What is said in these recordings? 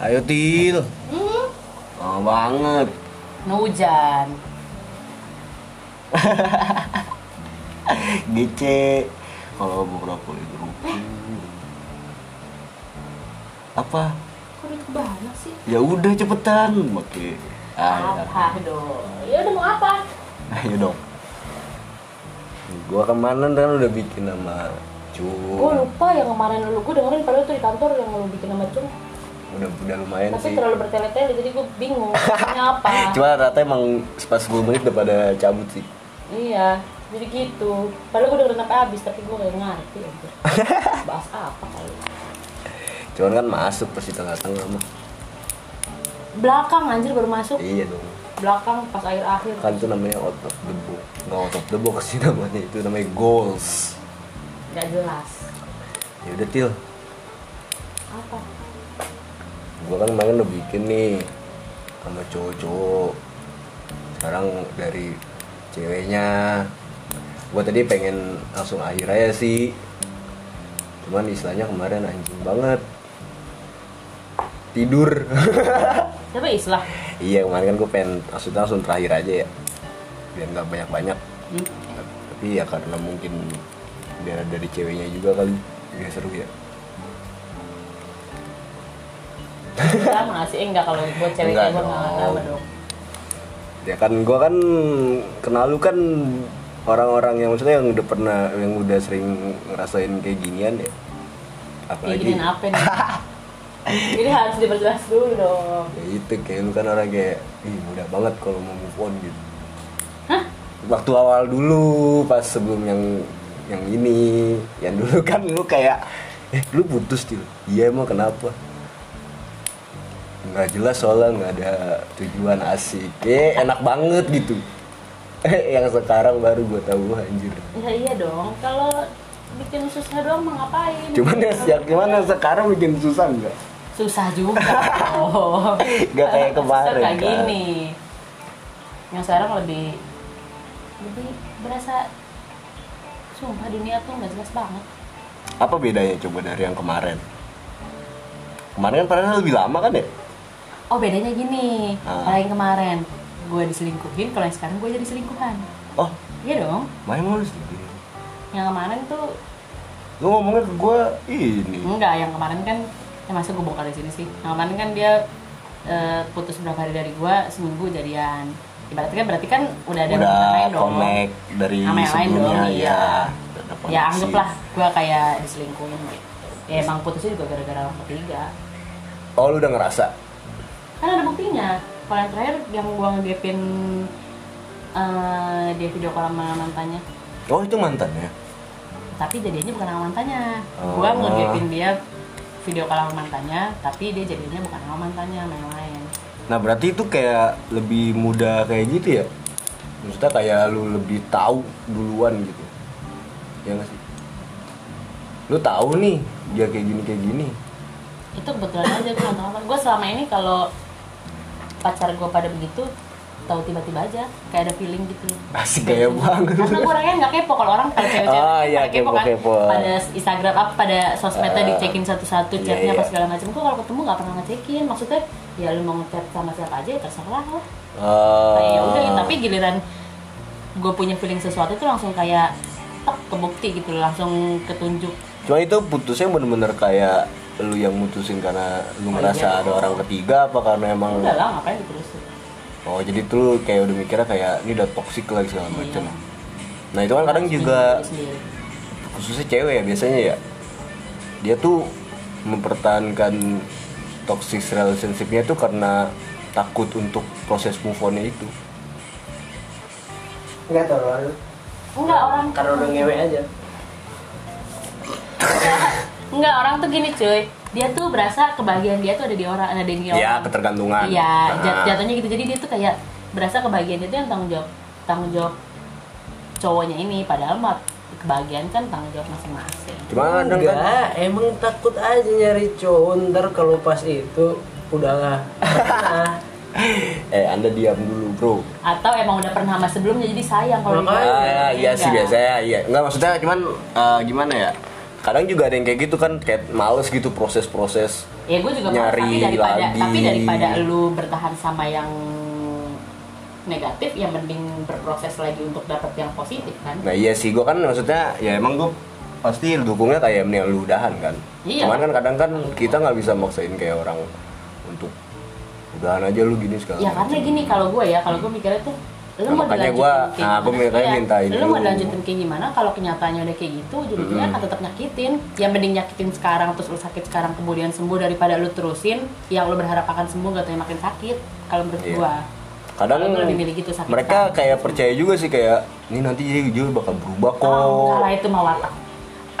Ayo Til. Hmm, Lama banget. hujan. Gece. Kalau beberapa itu. Apa? Kok udah kebanyak sih? Ya udah cepetan. Oke. Ah, ya. Apa dong? Ya udah mau apa? Ayo dong. Gua kemarin kan udah bikin nama Cu. Gue lupa yang kemarin lu gue dengerin padahal tuh di kantor yang lu bikin sama Cung. Udah udah lumayan Tapi sih. terlalu bertele-tele jadi gue bingung. Apa? Cuma rata emang pas 10 menit udah pada cabut sih. Iya, jadi gitu. Padahal gue dengerin sampai habis tapi gue gak ngerti. Bahas apa kali? Cuman kan masuk pas di tengah-tengah mah. Belakang anjir baru masuk. Iya dong. Belakang pas akhir-akhir. Kan itu namanya out of the box. Nggak out of the box sih namanya. Itu namanya goals. Gak jelas. Ya udah Til. Apa? Gua kan kemarin udah bikin nih sama cowok-cowok. Sekarang dari ceweknya. Gua tadi pengen langsung akhir aja sih. Cuman istilahnya kemarin anjing banget. Tidur. Siapa Islah? iya kemarin kan gue pengen maksudnya langsung terakhir aja ya. Biar nggak banyak-banyak. Hmm. Tapi ya karena mungkin biar dari ceweknya juga kali. Biar seru ya. Gak sih? Enggak kalau buat cewek Enggak gue gak nama dong. ya kan gua kan kenal lu kan orang-orang yang maksudnya yang udah pernah yang udah sering ngerasain kayak ginian ya apalagi gini apa nih? Ini harus diperjelas dulu dong. ya itu kayak lu kan orang kayak ih mudah banget kalau mau move on gitu Hah? waktu awal dulu pas sebelum yang yang ini yang dulu kan lu kayak eh lu putus tuh iya emang kenapa nggak jelas soalnya nggak ada tujuan asik eh enak banget gitu eh yang sekarang baru gue tahu anjir Ya iya dong. Kalau bikin susah doang mah ngapain? cuman yang yang gimana sekarang bikin susah nggak susah juga. Oh. Nggak kayak kemarin, Susah kayak kan? gini. Yang sekarang lebih lebih berasa sumpah dunia tuh nggak jelas banget. apa bedanya coba dari yang kemarin kemarin kan padahal lebih lama kan ya Oh bedanya gini, Ah. kalau yang kemarin gue diselingkuhin, kalau yang sekarang gue jadi selingkuhan. oh Iya dong. main mulu sih Yang kemarin tuh lu ngomongnya ke gue ini enggak, yang kemarin kan ya masa gue bongkar di sini sih. Yang kemarin kan dia eh, putus berapa hari dari gue seminggu jadian. Ibaratnya kan berarti kan udah ada udah lain dong. connect dari Sama yang lain dong, ya iya. Ya koneksi. anggaplah gue kayak diselingkuhin gitu. Ya emang putusnya juga gara-gara orang ketiga. oh lu udah ngerasa Kan ada buktinya. Kalau yang terakhir yang gue ngegapin eh, dia video call sama mantannya. oh itu mantannya? Tapi jadinya bukan sama mantannya. Oh. gua ngegapin dia video call sama mantannya tapi dia jadinya bukan sama mantannya sama yang lain. Nah berarti itu kayak lebih mudah kayak gitu ya? Maksudnya kayak lu lebih tahu duluan gitu. Ya nggak sih? Lu tahu nih dia kayak gini kayak gini. Itu kebetulan aja gue nonton apa gue selama ini kalau pacar gue pada begitu tahu tiba-tiba aja kayak ada feeling gitu asik kayak banget karena gue orangnya nggak kepo kalau orang kalau cewek-cewek Oh, iya, pada kepo kan kepo-kepo. pada Instagram apa pada sosmednya Ah. dicekin satu-satu Iya, chatnya iya. apa segala macam gue kalau ketemu nggak pernah ngecekin maksudnya ya lu mau ngechat sama siapa aja ya terserah lah Oh. kayak ya udah tapi giliran gue punya feeling sesuatu itu langsung kayak tek kebukti gitu langsung ketunjuk Cuma itu putusnya bener-bener kayak lu yang mutusin karena lu Oh, ngerasa iya. ada orang ketiga apa karena emang udah lah ngapain diterusin oh jadi tuh lu kayak udah mikirnya kayak ini udah toksik lagi segala macam. Iya. Nah itu kan kadang juga khususnya cewek ya biasanya ya dia tuh mempertahankan toxic relationshipnya tuh karena takut untuk proses move on itu. Enggak tahu lu. enggak orang Karena udah ngewe aja. enggak orang tuh gini cuy dia tuh berasa kebahagiaan dia tuh ada di orang ada di orang Ya ketergantungan. iya jat- Nah. jatuhnya gitu jadi dia tuh kayak berasa kebahagiaan dia tuh yang tanggung jawab tanggung jawab cowoknya ini padahal mah kebahagiaan kan tanggung jawab masing-masing Cuma kadang kan Enggak, emang takut aja nyari cowok ntar kalau pas itu udah nggak pernah. eh Anda diam dulu, Bro. atau emang udah pernah sama sebelumnya jadi sayang kalau. Ah, iya sih biasanya iya. Enggak maksudnya cuman eh, gimana ya? Kadang juga ada yang kayak gitu kan kayak males gitu proses-proses ya gue juga males, Nyari tapi daripada lagi. tapi daripada lu bertahan sama yang negatif yang mending berproses lagi untuk dapat yang positif kan nah iya sih gue kan maksudnya ya emang gue pasti dukungnya kayak mending lu udahan kan Iya. cuman kan kadang kan kita nggak bisa maksain kayak orang untuk udahan aja lu gini sekarang ya karena gini kalau gue ya kalau gue mikirnya tuh lu Nah, mau makanya dilanjutin gua- kayak nah, aku Iya, minta ini lu mau dulu. lanjutin kayak gimana? Kalau kenyataannya udah kayak gitu ujung-ujungnya akan tetap nyakitin. Yang mending nyakitin sekarang terus lu sakit sekarang kemudian sembuh daripada lu terusin yang lu berharap akan sembuh gak makin sakit kalau menurut Iya. gua. Kadang Kalau gua lebih milih gitu sakit mereka sekarang. kayak percaya juga sih kayak ini nanti jadi jujur bakal berubah kok. Oh, lah itu mah watak.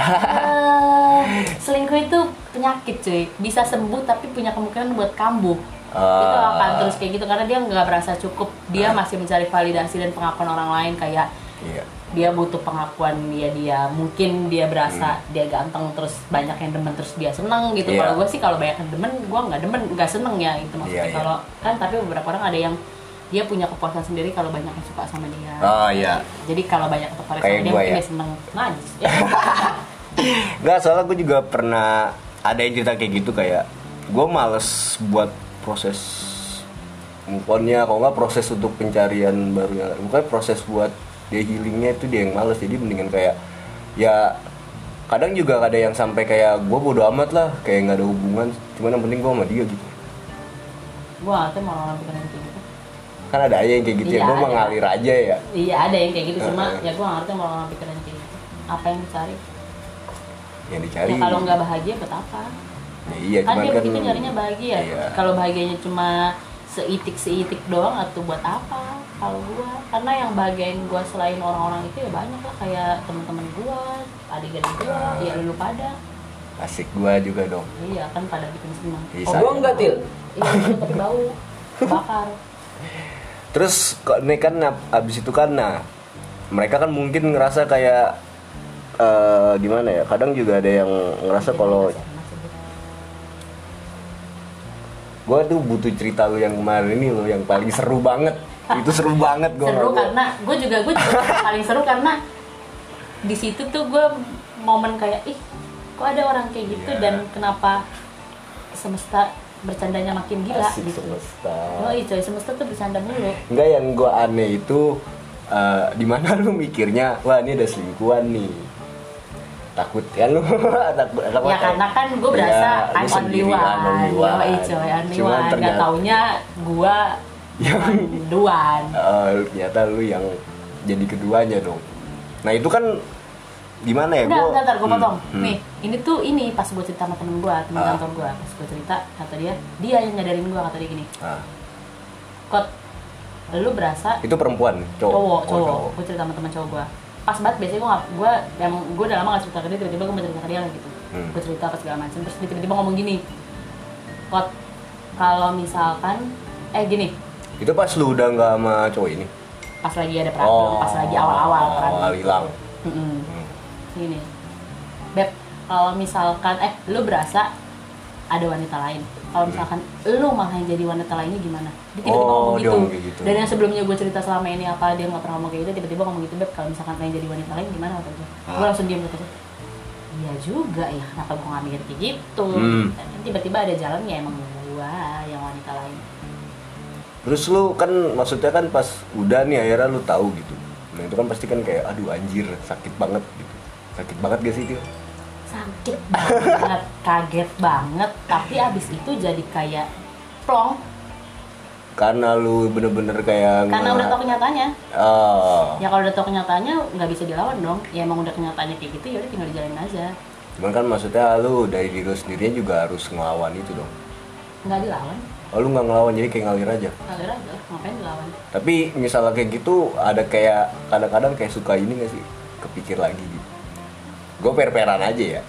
Eh, selingkuh itu penyakit cuy. Bisa sembuh tapi punya kemungkinan buat kambuh Ah. itu akan terus kayak gitu karena dia nggak merasa cukup dia masih mencari validasi dan pengakuan orang lain kayak iya dia butuh pengakuan dia dia mungkin dia berasa Hmm. dia ganteng terus banyak yang demen terus dia seneng gitu Iya. kalau gue sih kalau banyak yang demen gue nggak demen nggak seneng ya itu maksudnya Iya, iya. kalau kan tapi beberapa orang ada yang dia punya kepuasan sendiri kalau banyak yang suka sama dia oh iya jadi kalau banyak yang tertarik sama dia mungkin ya. dia seneng najis ya. Nggak, soalnya gue juga pernah ada yang cerita kayak gitu kayak gue males buat proses move on-nya, kalau nggak proses untuk pencarian barunya, bukan proses buat dia healingnya itu dia yang males, jadi mendingan kayak ya kadang juga ada yang sampai kayak gue bodo amat lah, kayak nggak ada hubungan, cuman yang penting gue sama dia gitu. gue tahu mau orang pikiran kayak gitu. Kan ada aja yang kayak gitu Iya, ya, gue mengalir aja ya. iya ada yang kayak gitu. Cuma Heeh. ya gue nggak ngerti mau orang pikiran kayak gitu. Apa yang dicari? Yang dicari. ya kalau nggak bahagia buat apa Ya, iya, kan cuman dia kan begitu nyarinya bahagia Iya. kalau bahagianya cuma seitik seitik doang atau buat apa kalau gua karena yang bahagiain gua selain orang-orang itu ya banyak lah kayak teman-teman gua adik-adik gua Ah. ya lu pada asik gue juga dong. iya kan pada bikin senang Bisa. Oh, gua enggak, Til. iya tapi bau bakar Terus kok ini kan ab- abis itu kan nah mereka kan mungkin ngerasa kayak eh, gimana ya? Kadang juga ada yang ngerasa kalau gue tuh butuh cerita lu yang kemarin ini lo yang paling seru banget. itu seru banget gue. seru karena gue juga gue juga paling seru karena di situ tuh gue momen kayak ih kok ada orang kayak gitu Iya. dan kenapa semesta bercandanya makin gila Asik gitu semesta. oh iya coy semesta tuh bercanda mulu Enggak yang gue aneh itu eh, di mana lu mikirnya wah ini ada selingkuhan nih. Takut kan lu takut apa ya karena kan gue berasa Iya, lu I'm only one I'm only one. Yoi, coy only Cuman one nggak ternyata- taunya gue Yang- duan Eh, ternyata lu yang jadi keduanya dong. Nah itu kan gimana ya? Udah, gua- bentar, gue Hmm, potong. hmm. Nih, ini tuh ini pas gue cerita sama temen gue, temen Ah. kantor gue. Pas gue cerita, kata dia, dia yang nyadarin gue, kata dia gini. Ah, Kot, lu berasa itu perempuan, cowok. cowok, Oh, cowok. Gue cerita sama teman cowok gue. Pas banget, biasanya gue gak, gue, emang gue udah lama gak cerita ke dia, tiba-tiba gue mau cerita ke dia gitu. Hmm. Gue cerita apa segala macam, terus tiba-tiba ngomong gini. Kot, kalau misalkan, eh gini, Itu pas lu udah nggak sama cowok ini. pas lagi ada perang, pas lagi awal-awal perang. awal hilang. Mm-mm. Hmm. Gini, Beb, kalau misalkan, eh, lu berasa ada wanita lain. Kalau misalkan lu malah yang jadi wanita lainnya gimana? Dia tiba-tiba Oh, ngomong gitu. ngomong kayak gitu. Dan yang sebelumnya gue cerita selama ini apa dia nggak pernah ngomong kayak gitu, tiba-tiba ngomong gitu, Beb, kalau misalkan yang jadi wanita lain gimana gue? Ah. Gue langsung diam gitu. Iya juga ya, kenapa gue nggak mikir kayak gitu? Hmm. Dan tiba-tiba ada jalan ya emang gue yang wanita lain. Terus lu kan maksudnya kan pas udah nih akhirnya lu tahu gitu. Nah itu kan pasti kan kayak aduh anjir sakit banget gitu. Sakit banget gak sih itu? Sakit banget, kaget banget, tapi abis itu jadi kayak plong Karena lu bener-bener kayak karena udah tau kenyataannya Oh. ya kalau udah tau kenyataannya nggak bisa dilawan dong ya emang udah kenyataannya kayak gitu ya udah tinggal dijalanin aja Cuman kan maksudnya lu dari diri lu sendirinya juga harus ngelawan itu dong. nggak dilawan Oh lu nggak ngelawan jadi kayak ngalir aja. ngalir aja ngapain dilawan Tapi misalnya kayak gitu ada kayak kadang-kadang kayak suka ini gak sih kepikir lagi gitu. Gue per-peran aja ya.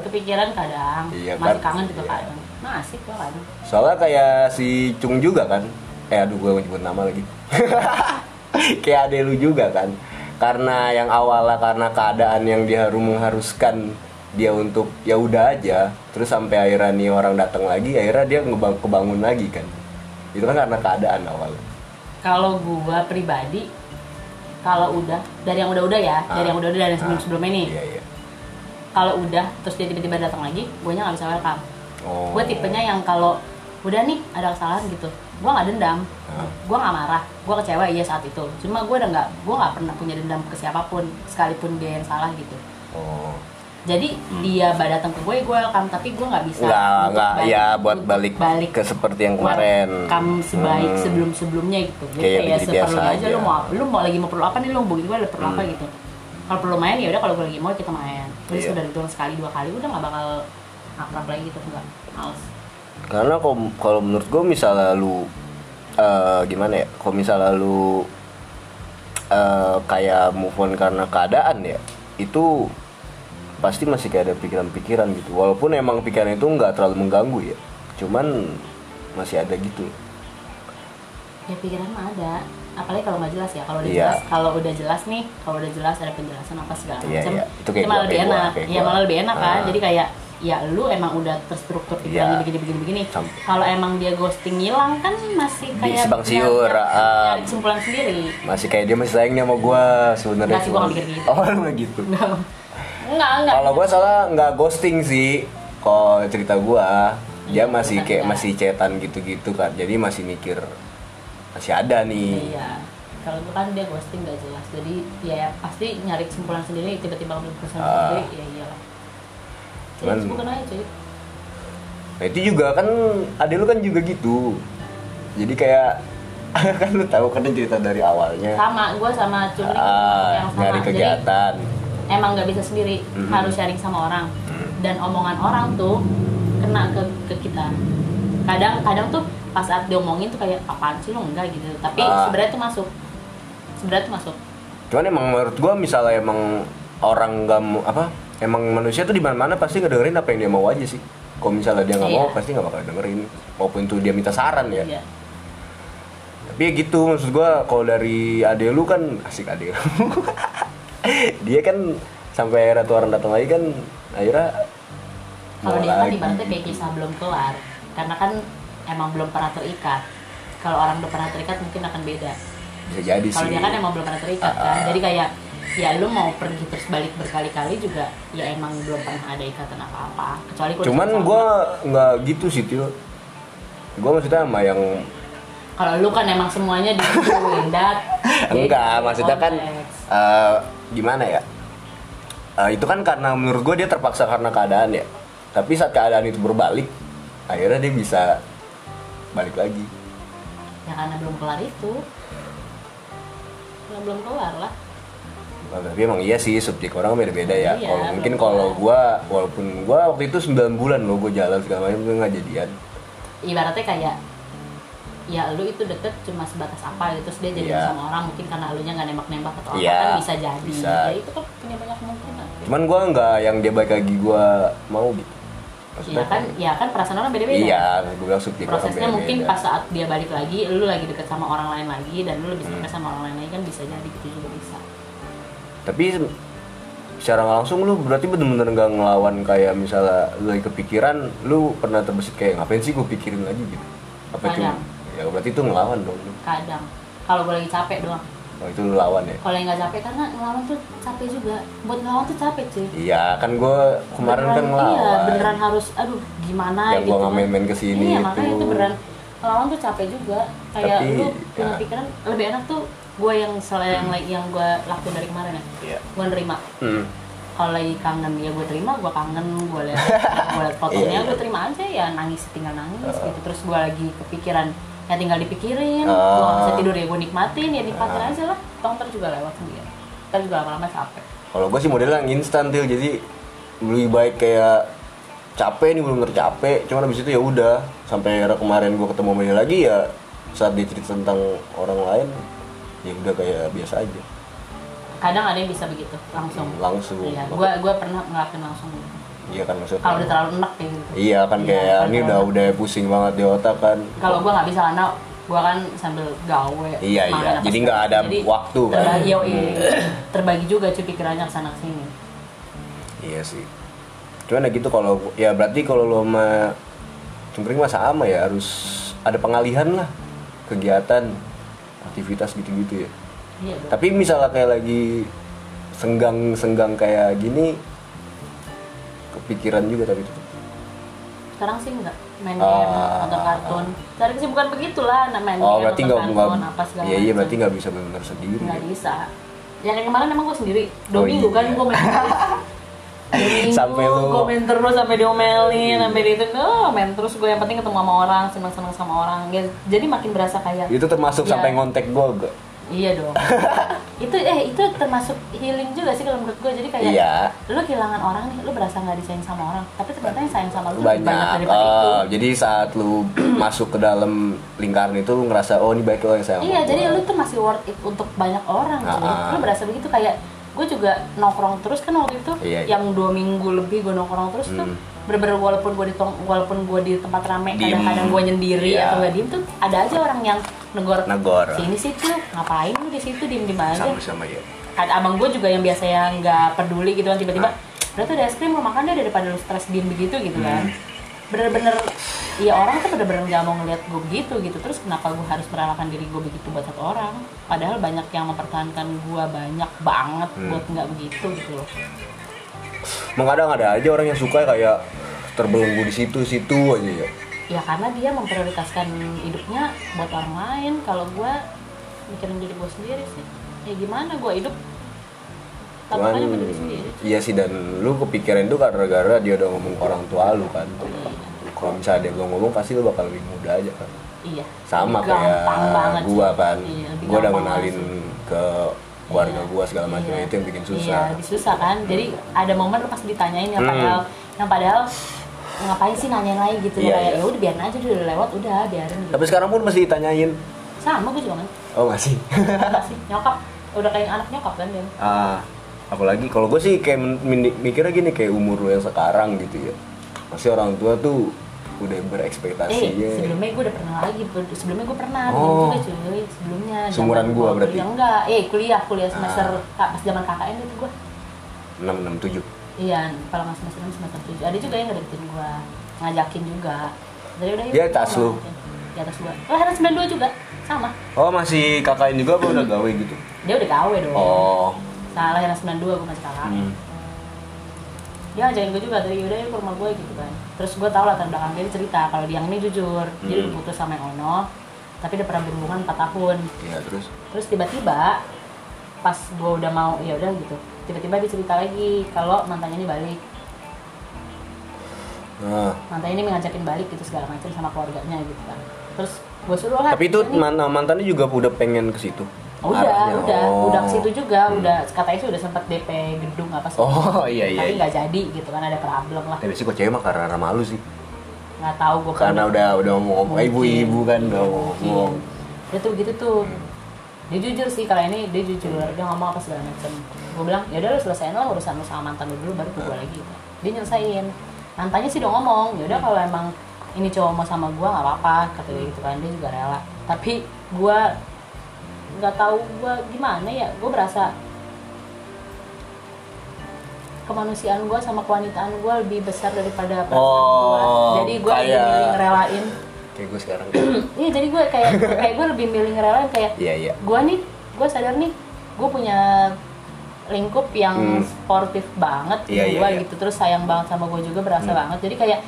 kepikiran kadang Iya, masih kan? kangen juga Iya. kadang nah asik gua kadang Soalnya kayak si Cung juga kan. Eh aduh gue nyebut nama lagi. kayak ade lu juga kan. Karena yang awalnya karena keadaan yang dia harus mengharuskan dia untuk ya udah aja terus sampai akhirnya nih orang datang lagi akhirnya dia ngebang kebangun lagi kan itu kan karena keadaan awalnya kalau gua pribadi kalau udah dari yang udah-udah ya dari Ah. yang udah-udah dari yang Ah. sebelum-sebelumnya nih. Iya iya. Kalau udah terus dia tiba-tiba datang lagi gue nya nggak bisa welcome. Oh. Gue tipenya yang kalau udah nih ada kesalahan gitu gue nggak dendam. Ah. gue nggak marah gue kecewa iya saat itu. Cuma gue udah nggak gue nggak pernah punya dendam ke siapa pun sekalipun dia yang salah gitu. Oh jadi dia ba- datang ke gue gue welcome. Tapi gue nggak bisa nggak nggak ya buat balik balik ke seperti yang kemarin. welcome sebaik Hmm. sebelum sebelumnya gitu. Jadi Kayak kayak, begini seperlunya aja, aja. lu mau apa? Lu mau lagi mau perlu apa nih lu? Begitu gue perlu apa Hmm. gitu. Kalau perlu main ya udah kalau gue lagi mau kita main. Terus Iya. udah doang sekali dua kali udah nggak bakal akrab lagi gitu enggak males. Karena kalau menurut gue misalnya lu eh, gimana ya? Kalau misalnya lu eh, kayak move on karena keadaan ya itu pasti masih kayak ada pikiran-pikiran gitu. Walaupun emang pikiran itu nggak terlalu mengganggu ya. Cuman masih ada gitu. Ya pikiran mah ada. Apalagi kalau nggak jelas ya. Kalau udah Iya. jelas kalau udah jelas nih kalau udah jelas ada penjelasan apa segala Iya, macam iya. Itu kayak malah gua, lebih gua, enak. ya malah lebih enak kan. Ah. jadi kayak ya lu emang udah terstruktur Iya. begini begini begini. Sam- kalau emang dia ghosting ngilang kan masih kayak Simpang siur, nyari- ah. kesimpulan sendiri. Masih kayak dia masih sayangnya sama gue sebenarnya Nggak sih, gua nggak mikir gitu. oh lu gitu enggak kalau gue salah nggak ghosting sih kalau cerita gue dia masih kayak masih cetan gitu-gitu kan. Jadi masih mikir masih ada nih. Iya. Kalau itu kan dia ghosting nggak jelas. Jadi ya pasti nyari kesimpulan sendiri tiba-tiba ambil keputusan Ah. sendiri ya iyalah. Cuman- Cuman, bukan aja cuy. Nah, itu juga kan adek lu kan juga gitu. Jadi kayak kan lu tahu kan cerita dari awalnya. Sama gue sama Cungling ah, yang sama. nyari Jadi, kegiatan emang nggak bisa sendiri Mhm. harus sharing sama orang Mhm. dan omongan orang tuh kena ke, ke kita kadang kadang tuh pas saat diomongin tuh kayak apaan sih lo enggak gitu tapi Ah. sebenarnya tuh masuk sebenarnya tuh masuk cuman emang menurut gua misalnya emang orang nggak apa emang manusia tuh di mana mana pasti ngedengerin apa yang dia mau aja sih kalau misalnya dia nggak Iya. mau pasti nggak bakal dengerin maupun tuh dia minta saran ya Iya. tapi ya gitu maksud gua kalau dari ade lu kan asik ade lu dia kan sampai akhirnya tuh orang datang lagi kan akhirnya kalau dia kan ibaratnya kayak kisah belum kelar. Karena kan emang belum pernah terikat. Kalau orang udah pernah terikat mungkin akan beda. Bisa jadi kalau sih. dia kan emang belum pernah terikat kan. Ah. jadi kayak ya lu mau pergi terus balik berkali-kali juga ya emang belum pernah ada ikatan apa-apa. Kecuali kalau cuman gua nggak gitu sih Tio. Gua maksudnya sama yang kalau lu kan emang semuanya dat enggak maksudnya kan Konteks. Gimana ya? Eh, itu kan karena menurut gue dia terpaksa karena keadaan ya. Tapi saat keadaan itu berbalik akhirnya dia bisa balik lagi. Ya karena belum kelar itu. Ya belum kelar lah. Nah, tapi emang iya sih subjek orang beda-beda ya. Iya, kalau belum mungkin kalau gua walaupun gua waktu itu 9 bulan loh gue jalan segala macam gue nggak jadian. Ibaratnya kayak ya lu itu deket cuma sebatas apa gitu terus dia jadi Iya. sama orang mungkin karena lu nya nggak nembak-nembak atau Iya, apa kan bisa jadi bisa. ya itu kan punya banyak kemungkinan cuman gua nggak yang dia balik lagi gua mau gitu Iya kan, ya kan perasaan orang beda-beda. iya gue bilang subjek orang Prosesnya beda-beda. mungkin pas saat dia balik lagi, lu lagi deket sama orang lain lagi dan lu lebih suka Hmm. sama orang lain lagi kan bisa jadi gitu juga bisa. tapi secara langsung lu berarti bener-bener nggak ngelawan kayak misalnya lu lagi kepikiran lu pernah terbesit kayak ngapain sih gue pikirin lagi gitu apa cuma Kadang. Ya berarti itu ngelawan dong. Kadang kalau gue lagi capek doang. oh itu lu lawan ya Kalau yang nggak capek karena ngelawan tuh capek juga. Buat ngelawan tuh capek cuy. iya kan gue kemarin kan Beneran- ngelawan Iya, beneran harus aduh gimana Yang gitu. nggak kan. main-main ke sini Iya, itu. makanya itu beneran ngelawan tuh capek juga. Kayak Tapi, lu punya ya. pikiran lebih enak tuh gue yang selain yang yang gue lakuin dari kemarin ya. iya Gue nerima. Hmm. kalau lagi kangen ya gue terima gue kangen gue liat gue liat fotonya Iya, iya. gue terima aja ya nangis tinggal nangis gitu terus gue lagi kepikiran ya tinggal dipikirin. Gue Oh. gak bisa tidur ya gue nikmatin ya nikmatin aja lah. Toh ntar juga lewat sendiri. Ntar juga lama-lama capek. Kalau gue sih modelnya yang instan tuh jadi lebih baik kayak capek nih belum capek. Cuman abis itu ya udah. Sampai era kemarin gue ketemu dia lagi ya saat dia cerita tentang orang lain ya udah kayak biasa aja. Kadang ada yang bisa begitu langsung. Langsung. Iya gue gue pernah ngelakuin langsung. gitu. Iya kan maksudnya. Kalau udah terlalu enak kayak gitu. Iya kan Iya, kayak ini udah udah pusing banget di otak kan. Kalau gue nggak bisa karena gue kan sambil gawe Iya, iya. Jadi nggak ada Jadi waktu kan. terbagi, yoi. terbagi juga cuy pikirannya ke sana ke sini iya sih. Cuman ya gitu kalau ya berarti kalau lo sama cungkring mah sama ya harus ada pengalihan lah kegiatan aktivitas gitu-gitu ya. Iya tapi misalnya kayak lagi senggang-senggang kayak gini kepikiran juga tapi itu sekarang sih enggak main Ah. game nonton kartun. Cari kesibukan begitulah nah, main oh game berarti nggak kartun nggak apa segala iya iya berarti nggak bisa benar sendiri nggak bisa. Yang kayak kemarin emang gue sendiri. Dua Oh, minggu iya. kan gue main terus. Sampai lu- gue main terus sampai diomelin sampai di itu oh, main terus gue yang penting ketemu sama orang seneng seneng sama orang. Ya, jadi makin berasa kayak itu termasuk Iya. sampai ngontek gue gak? Iya dong itu eh itu termasuk healing juga sih kalau menurut gue jadi kayak Iya. lu kehilangan orang nih lu berasa nggak disayang sama orang tapi ternyata yang sayang sama lu banyak banyak daripada itu Oh, jadi saat lu masuk ke dalam lingkaran itu lu ngerasa oh ini baik lo yang sayang Iya, jadi lu tuh masih worth it untuk banyak orang. cuy. Ah, ah. Lu berasa begitu kayak gue juga nongkrong terus kan waktu itu Iya, iya. yang dua minggu lebih gue nongkrong terus tuh Hmm. bener-bener walaupun gue di walaupun gue di tempat rame kadang-kadang gue nyendiri Iya. atau gak diem tuh ada aja orang yang negor Negor. sini situ ngapain lu di situ diem diem aja sama sama ya ada abang gue juga yang biasanya nggak peduli gitu kan tiba-tiba Ah. berarti ada es krim lu makan deh daripada lu stres diem begitu gitu Hmm. Bener-bener ya orang tuh bener-bener nggak mau ngeliat gue begitu gitu. Terus kenapa gue harus merelakan diri gue begitu buat satu orang? Padahal banyak yang mempertahankan gue banyak banget Hmm. buat nggak begitu gitu loh. Mengadang ada aja orang yang suka kayak terbelenggu di situ-situ aja ya. ya karena dia memprioritaskan hidupnya buat orang lain. Kalau gue mikirin diri gue sendiri sih. Ya gimana gue hidup Cuman iya sih dan lu kepikiran itu karena gara dia udah ngomong orang tua lu kan. Kalau misalnya dia belum ngomong pasti lu bakal lebih muda aja kan. iya Sama kayak gua sih. kan. Iya, gua udah kenalin ke keluarga Iya. gua segala macam Iya. itu yang bikin Iya, susah. lebih susah kan. Jadi ada momen lu pasti ditanyain yang Hmm. padahal yang padahal ngapain sih nanyain lagi gitu Iya, kayak iya. ya udah biarin aja dulu udah lewat udah biarin gitu. Tapi sekarang pun masih ditanyain. Sama gue juga kan. Oh masih. Masih nyokap udah kayak anak nyokap kan dia. ah, apalagi kalau gue sih kayak mikirnya gini kayak umur lu yang sekarang gitu ya. Masih orang tua tuh udah berekspektasi Eh, ya. sebelumnya gue udah pernah lagi, sebelumnya gue pernah Oh. oh. juga cuy, sebelumnya. Seumuran gua berarti? Kuliah, enggak, eh kuliah, kuliah semester, Ah. kak, pas zaman KKN itu gue. 667. Iya, kalau nggak semester 6, semester 7. Ada juga yang ngedeketin gue, ngajakin juga. Jadi udah atas kita lu? Di atas gue. Oh, Hera 92 juga, sama. Oh masih kakaknya juga apa udah gawe gitu? Dia udah gawe dong. Oh. Salah Hera 92, gue masih kakak. Hmm. Dia ngajakin gue juga, tadi udah yuk ke rumah gue gitu kan. Terus gue tau latar belakang dia cerita, kalau dia yang ini jujur. Dia Hmm. udah putus sama yang Ono, tapi udah pernah berhubungan 4 tahun. Iya terus. terus tiba-tiba pas gue udah mau ya udah gitu tiba-tiba dia cerita lagi kalau mantannya ini balik Nah, mantannya ini mengajakin balik gitu segala macam sama keluarganya gitu kan terus gue suruh lah tapi itu ini- man- mantannya juga udah pengen ke situ. Oh, udah Arahnya. udah Oh. udah ke situ juga Hmm. udah katanya sih udah sempat DP gedung apa sih Oh iya iya. tapi iya. nggak jadi gitu kan ada problem lah Tapi sih kok cewek mah karena malu sih. nggak tahu gue Karena udah udah ngomong Mungkin. ibu-ibu kan udah ngomong. dia tuh gitu tuh dia jujur sih kalau ini dia jujur dia ngomong apa segala macam gue bilang ya udah lu selesaiin lah urusan lu sama mantan lu dulu baru ke gue lagi gitu. dia nyelesain mantannya sih udah ngomong ya udah kalau emang ini cowok mau sama gue nggak apa-apa kata dia gitu kan dia juga rela tapi gue nggak tahu gue gimana ya gue berasa kemanusiaan gue sama kewanitaan gue lebih besar daripada perasaan Oh, gue jadi gue lebih kayak- milih ngerelain Kayak gue sekarang. Iya jadi gue kayak kayak gue lebih milih ngerelain kayak Iya iya. gue nih gue sadar nih gue punya lingkup yang Hmm. sportif banget Iya, gue iya, iya. gitu terus sayang banget sama gue juga berasa Hmm. banget jadi kayak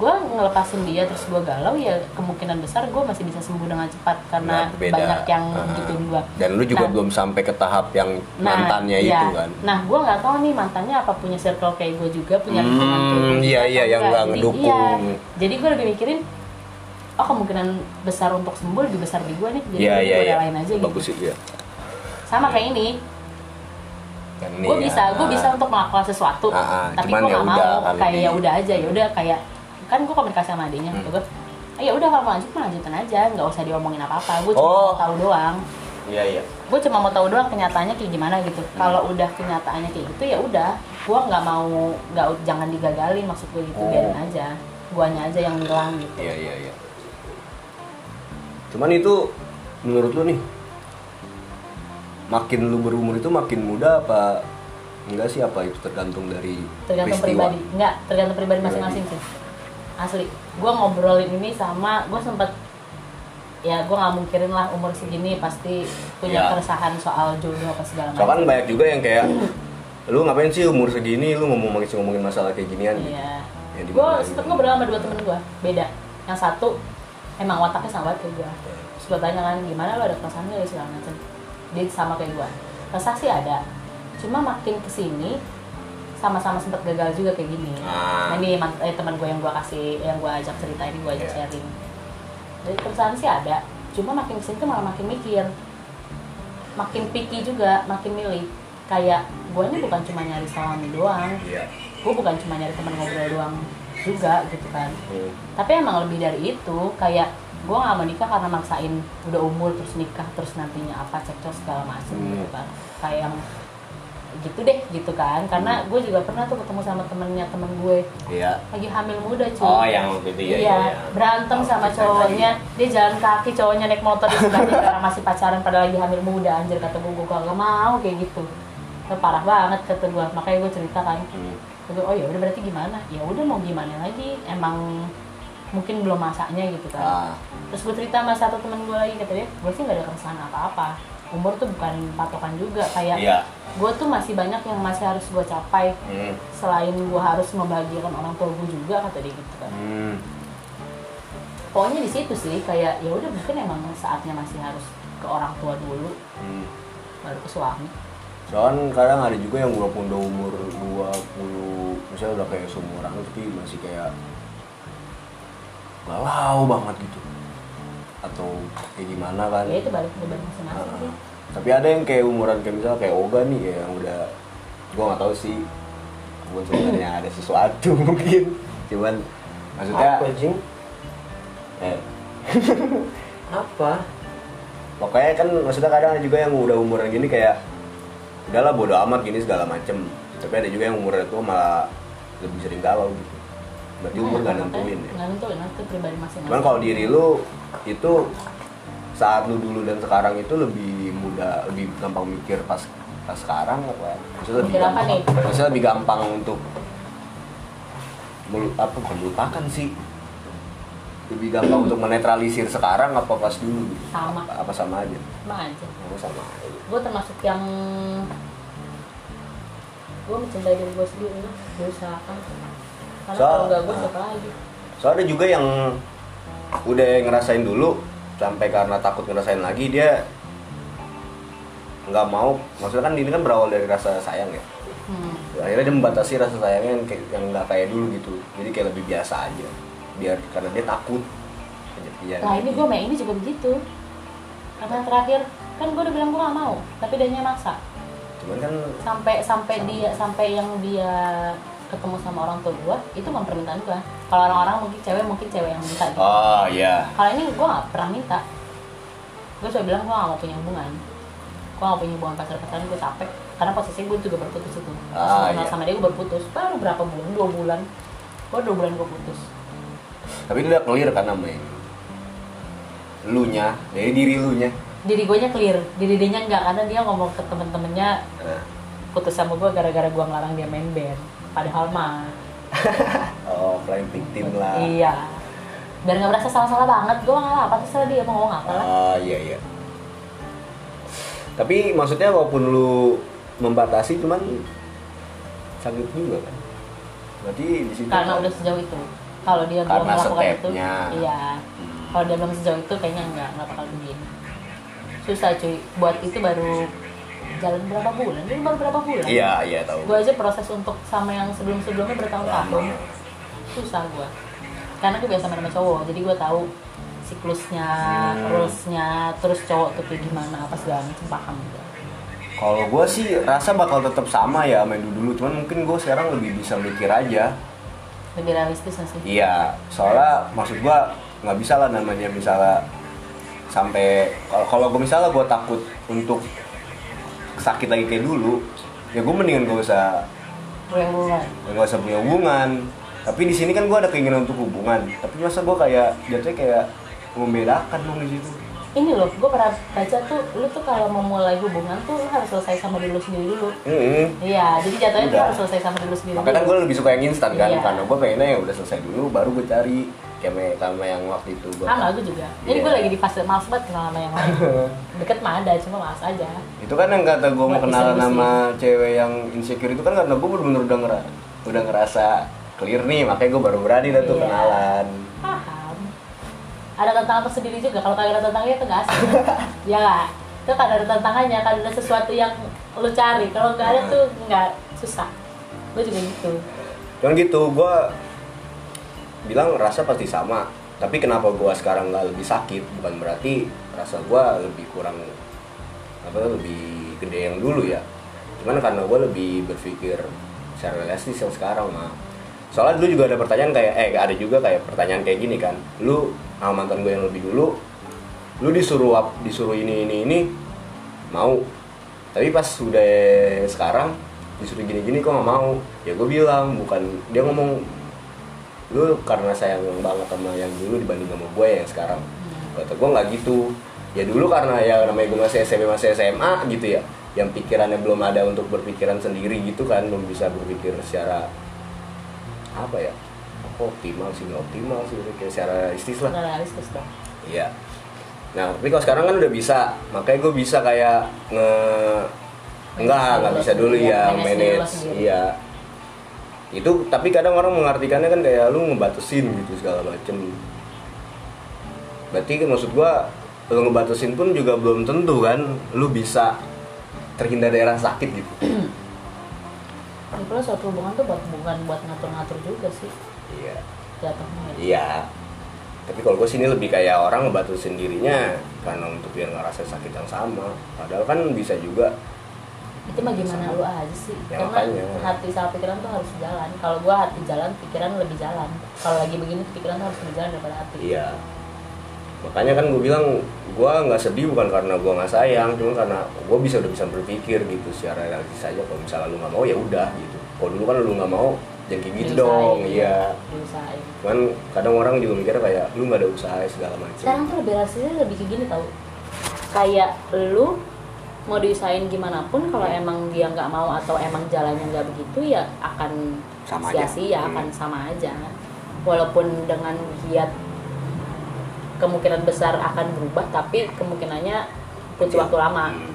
gue ngelepasin dia terus gue galau ya kemungkinan besar gue masih bisa sembuh dengan cepat karena Nah, beda. banyak yang Ah. gituin gue Dan lu juga Nah. belum sampai ke tahap yang mantannya iya. itu kan. Nah, gue nggak tahu nih mantannya apa punya circle kayak gue juga, punya Hmm, kayak iya, iya, yang nggak ngedukung. Iya. Jadi gue lebih mikirin, oh kemungkinan besar untuk sembuh lebih besar di gue nih. Jadi Iya iya gue iya. relain aja Bagus gitu. sih ya. Sama kayak ini, gue ya, bisa, gue ah. bisa untuk melakukan sesuatu, Ah, ah, tapi gue ya nggak mau kayak ya udah aja, ya udah kayak kan gue komunikasi sama adiknya, Hmm. gitu gue, "Ah, ya udah kalau mau lanjut mah lanjutin aja, nggak usah diomongin apa apa, gue cuma Oh. mau tahu doang. Iya iya. gue cuma mau tahu doang kenyataannya kayak gimana gitu kalau udah kenyataannya kayak gitu ya udah gue nggak mau nggak jangan digagalin maksud gue gitu Oh. biarin aja guanya aja yang hilang gitu Iya iya iya. Cuman itu menurut lu nih makin lu berumur itu makin muda apa enggak sih apa itu tergantung dari tergantung peristiwa? pribadi nggak tergantung pribadi masing-masing sih asli. Gue ngobrolin ini sama gue sempet ya gue nggak mungkirin lah umur segini pasti punya Ya. keresahan soal jodoh apa segala Soalnya kan macam. banyak juga yang kayak lu ngapain sih umur segini? Lu ngomong ngomongin ngomongin masalah kayak ginian. Iya. Ya, gue sempet ngobrol sama dua temen gue beda. Yang satu emang wataknya sama banget kayak gue terus gue tanya kan gimana lo ada perasaan gak ya segala macem dia sama kayak gue rasa sih ada. Cuma makin ke sini sama-sama sempet gagal juga kayak gini Ah. nah ini eh, teman gue yang gue kasih yang gue ajak cerita ini gue ajak Iya. sharing jadi perasaan sih ada cuma makin ke sini tuh malah makin mikir makin picky juga makin milih kayak gue ini bukan cuma nyari suami doang iya gue bukan cuma nyari teman ngobrol doang juga gitu kan Hmm. tapi emang lebih dari itu kayak gue nggak mau nikah karena maksain udah umur terus nikah terus nantinya apa cekcok segala macam Hmm. gitu kan kayak yang gitu deh gitu kan. Karena gue juga pernah tuh ketemu sama temennya temen gue. Iya. Lagi hamil muda cuy. Oh yang waktu itu ya iya, iya, iya. berantem Oh, sama cowoknya lagi. dia jalan kaki cowoknya naik motor di sebelahnya karena masih pacaran pada lagi hamil muda anjir kata gue gue gak mau kayak gitu. Itu parah banget kata gue makanya gue cerita kan. Hmm. Gue, oh ya udah berarti gimana? Ya udah mau gimana lagi? Emang mungkin belum masaknya gitu kan. Ah. Terus gue cerita sama satu teman gue lagi kata dia gue sih nggak ada keresahan apa apa umur tuh bukan patokan juga kayak iya gue tuh masih banyak yang masih harus gue capai Hmm. selain gue harus membahagiakan orang tua gue juga kata dia gitu kan Hmm. pokoknya di situ sih kayak ya udah mungkin emang saatnya masih harus ke orang tua dulu Hmm. baru ke suami Soalnya kadang ada juga yang walaupun udah umur 20 Misalnya udah kayak seumuran tapi masih kayak Galau banget gitu Atau kayak gimana kan? Ya itu balik ke balik masing-masing Ah, sih. Tapi ada yang kayak umuran kayak misalnya kayak Oga nih kayak yang udah Gua gak tahu sih. Mungkin sebenarnya ada sesuatu mungkin. Cuman maksudnya apa jing eh, apa? Pokoknya kan maksudnya kadang ada juga yang udah umuran gini kayak udahlah bodo amat gini segala macem. Tapi ada juga yang umurnya tua malah lebih sering galau gitu. Berarti umur Nah, gak nentuin ya. nggak nentuin itu pribadi masing-masing. Cuman kalau diri lu itu saat lu dulu dan sekarang itu lebih mudah, lebih gampang mikir pas pas sekarang apa? Maksudnya lebih gampang, nih? maksudnya lebih gampang untuk melu, apa melupakan sih lebih gampang untuk menetralisir sekarang apa pas dulu gitu? Sama. apa, apa sama aja sama aja Oh, sama aja. gue termasuk yang gue mencintai diri gue sendiri gue usahakan karena So- kalau nggak gue ah. siapa lagi Soalnya ada juga yang udah ngerasain dulu sampai karena takut ngerasain lagi dia nggak mau. Maksudnya kan ini kan berawal dari rasa sayang ya. hmm. Akhirnya dia membatasi rasa sayangnya yang kayak yang nggak kayak dulu gitu. Jadi kayak lebih biasa aja. Biar karena dia takut. kejadian Nah ini gue sama ini juga begitu Karena terakhir kan gue udah bilang gue gak mau Tapi dia maksa Cuman kan Sampai sampai dia sampai yang dia ketemu sama orang tua gue Itu bukan permintaan gue Kalau orang-orang mungkin cewek mungkin cewek yang minta gitu. oh iya. Kalau ini gue gak pernah minta. Gue sudah bilang gue gak mau punya hubungan. Gue gak punya hubungan pacar-pacaran gue capek. Karena posisi gue juga berputus itu. Ah, kenal iya. sama dia gue berputus. Baru berapa bulan? Dua bulan. Gue dua bulan gue putus. Tapi dia clear kan sama yang lu nya, dari diri lu nya. Diri gue nya clear. Diri dia nya enggak Karena dia ngomong ke temen-temennya Nah, putus sama gue gara-gara gue ngelarang dia main band. Padahal mah oh, playing victim lah. iya biar nggak berasa salah-salah banget gue nggak apa terserah dia mau ngomong apa lah Oh iya iya. Tapi maksudnya walaupun lu membatasi cuman sakit juga kan. Berarti di situ karena kan- udah sejauh itu kalau dia belum melakukan itu iya Hmm. kalau dia belum sejauh itu kayaknya nggak nggak bakal begini susah cuy buat itu baru jalan berapa bulan ini baru berapa bulan Iya iya tahu. gue aja proses untuk sama yang sebelum-sebelumnya bertahun-tahun Lama. susah gue karena gue biasa main sama cowok jadi gue tahu siklusnya, Hmm. rulesnya, terus cowok tuh kayak gimana apa segala macam paham gitu. Kalau gue sih rasa bakal tetap sama ya main dulu, cuman mungkin gue sekarang lebih bisa mikir aja. Lebih realistis sih. Iya, soalnya maksud gue nggak bisa lah namanya misalnya sampai kalau kalau gue misalnya gue takut untuk sakit lagi kayak dulu, ya gue mendingan gak usah Bulan-bulan. nggak usah punya hubungan tapi di sini kan gue ada keinginan untuk hubungan tapi masa gue kayak jatuhnya kayak membedakan dong di situ Ini loh, gue pernah baca tuh, lu tuh kalau mau mulai hubungan tuh lu harus selesai sama diri lu sendiri dulu. Hmm. Iya, jadi jatuhnya lu Udah. harus selesai sama diri lu sendiri makanya kan gue lebih suka yang instan kan Iya. karena gue pengennya ya udah selesai dulu baru gue cari kayak sama yang waktu itu gue sama gue juga. Jadi Iya. gue lagi di fase males banget kenal sama yang lain. Deket mah ada cuma males aja. Itu kan yang kata gue mau kenalan sama cewek yang insecure itu kan karena gue bener-bener udah ngera udah ngerasa clear nih makanya gue baru berani dah tuh Iya. kenalan. Paham. Ada tantangan tersendiri juga kalau kagak ada tantangannya itu nggak asik. Ya nggak itu kan ada tantangannya kan ada sesuatu yang lu cari. Kalau nggak ada tuh nggak susah. Gue juga gitu. Cuman gitu gue bilang rasa pasti sama tapi kenapa gue sekarang nggak lebih sakit? Bukan berarti rasa gue lebih kurang apa lebih gede yang dulu ya. Cuman karena gue lebih berpikir secara realistis yang sekarang mah soalnya dulu juga ada pertanyaan kayak eh ada juga kayak pertanyaan kayak gini kan. Lu sama mantan gue yang lebih dulu lu disuruh disuruh ini ini ini mau. Tapi pas udah sekarang disuruh gini gini kok nggak mau. Ya gue bilang bukan dia ngomong lu karena sayang banget sama yang dulu dibanding sama gue yang sekarang. Kata gue nggak gitu. Ya dulu karena ya namanya gue masih SMP masih SMA gitu ya. Yang pikirannya belum ada untuk berpikiran sendiri gitu kan belum bisa berpikir secara apa ya apa optimal sih nggak optimal sih kayak secara realistis lah. Realistis dong. Iya. Nah, tapi kalau sekarang kan udah bisa, makanya gue bisa kayak nge enggak nggak bisa dulu ya Manage lo manage, iya. Itu tapi kadang orang mengartikannya kan kayak lu ngebatasin gitu segala macem. Berarti kan maksud gua lu ngebatasin pun juga belum tentu kan lu bisa terhindar dari rasa sakit gitu. ya kalau suatu hubungan tuh buat bukan buat ngatur-ngatur juga sih Iya. jatuhnya ya. Iya. Tapi kalau gue sini lebih kayak orang ngebatasin dirinya karena untuk biar nggak rasa sakit yang sama. Padahal kan bisa juga itu mah gimana lu aja sih Ya, karena makanya. hati sama pikiran tuh harus jalan kalau gua hati jalan pikiran lebih jalan kalau lagi begini pikiran tuh harus lebih jalan daripada hati Iya. Makanya kan gue bilang gue nggak sedih bukan karena gue nggak sayang, cuma karena gue bisa udah bisa berpikir gitu secara realistis aja. Kalau misalnya lu nggak mau ya udah gitu. Kalau dulu kan lu nggak mau jangan kayak gitu dong. Iya. diusahain Cuman kadang orang juga mikirnya kayak lu nggak ada usaha segala macam. sekarang tuh lebih lebih kayak gini tau kayak lu mau diusahain gimana pun kalau emang dia nggak mau atau emang jalannya nggak begitu ya akan sia-sia Hmm. akan sama aja walaupun dengan giat kemungkinan besar akan berubah tapi kemungkinannya butuh Iya. waktu lama Hmm.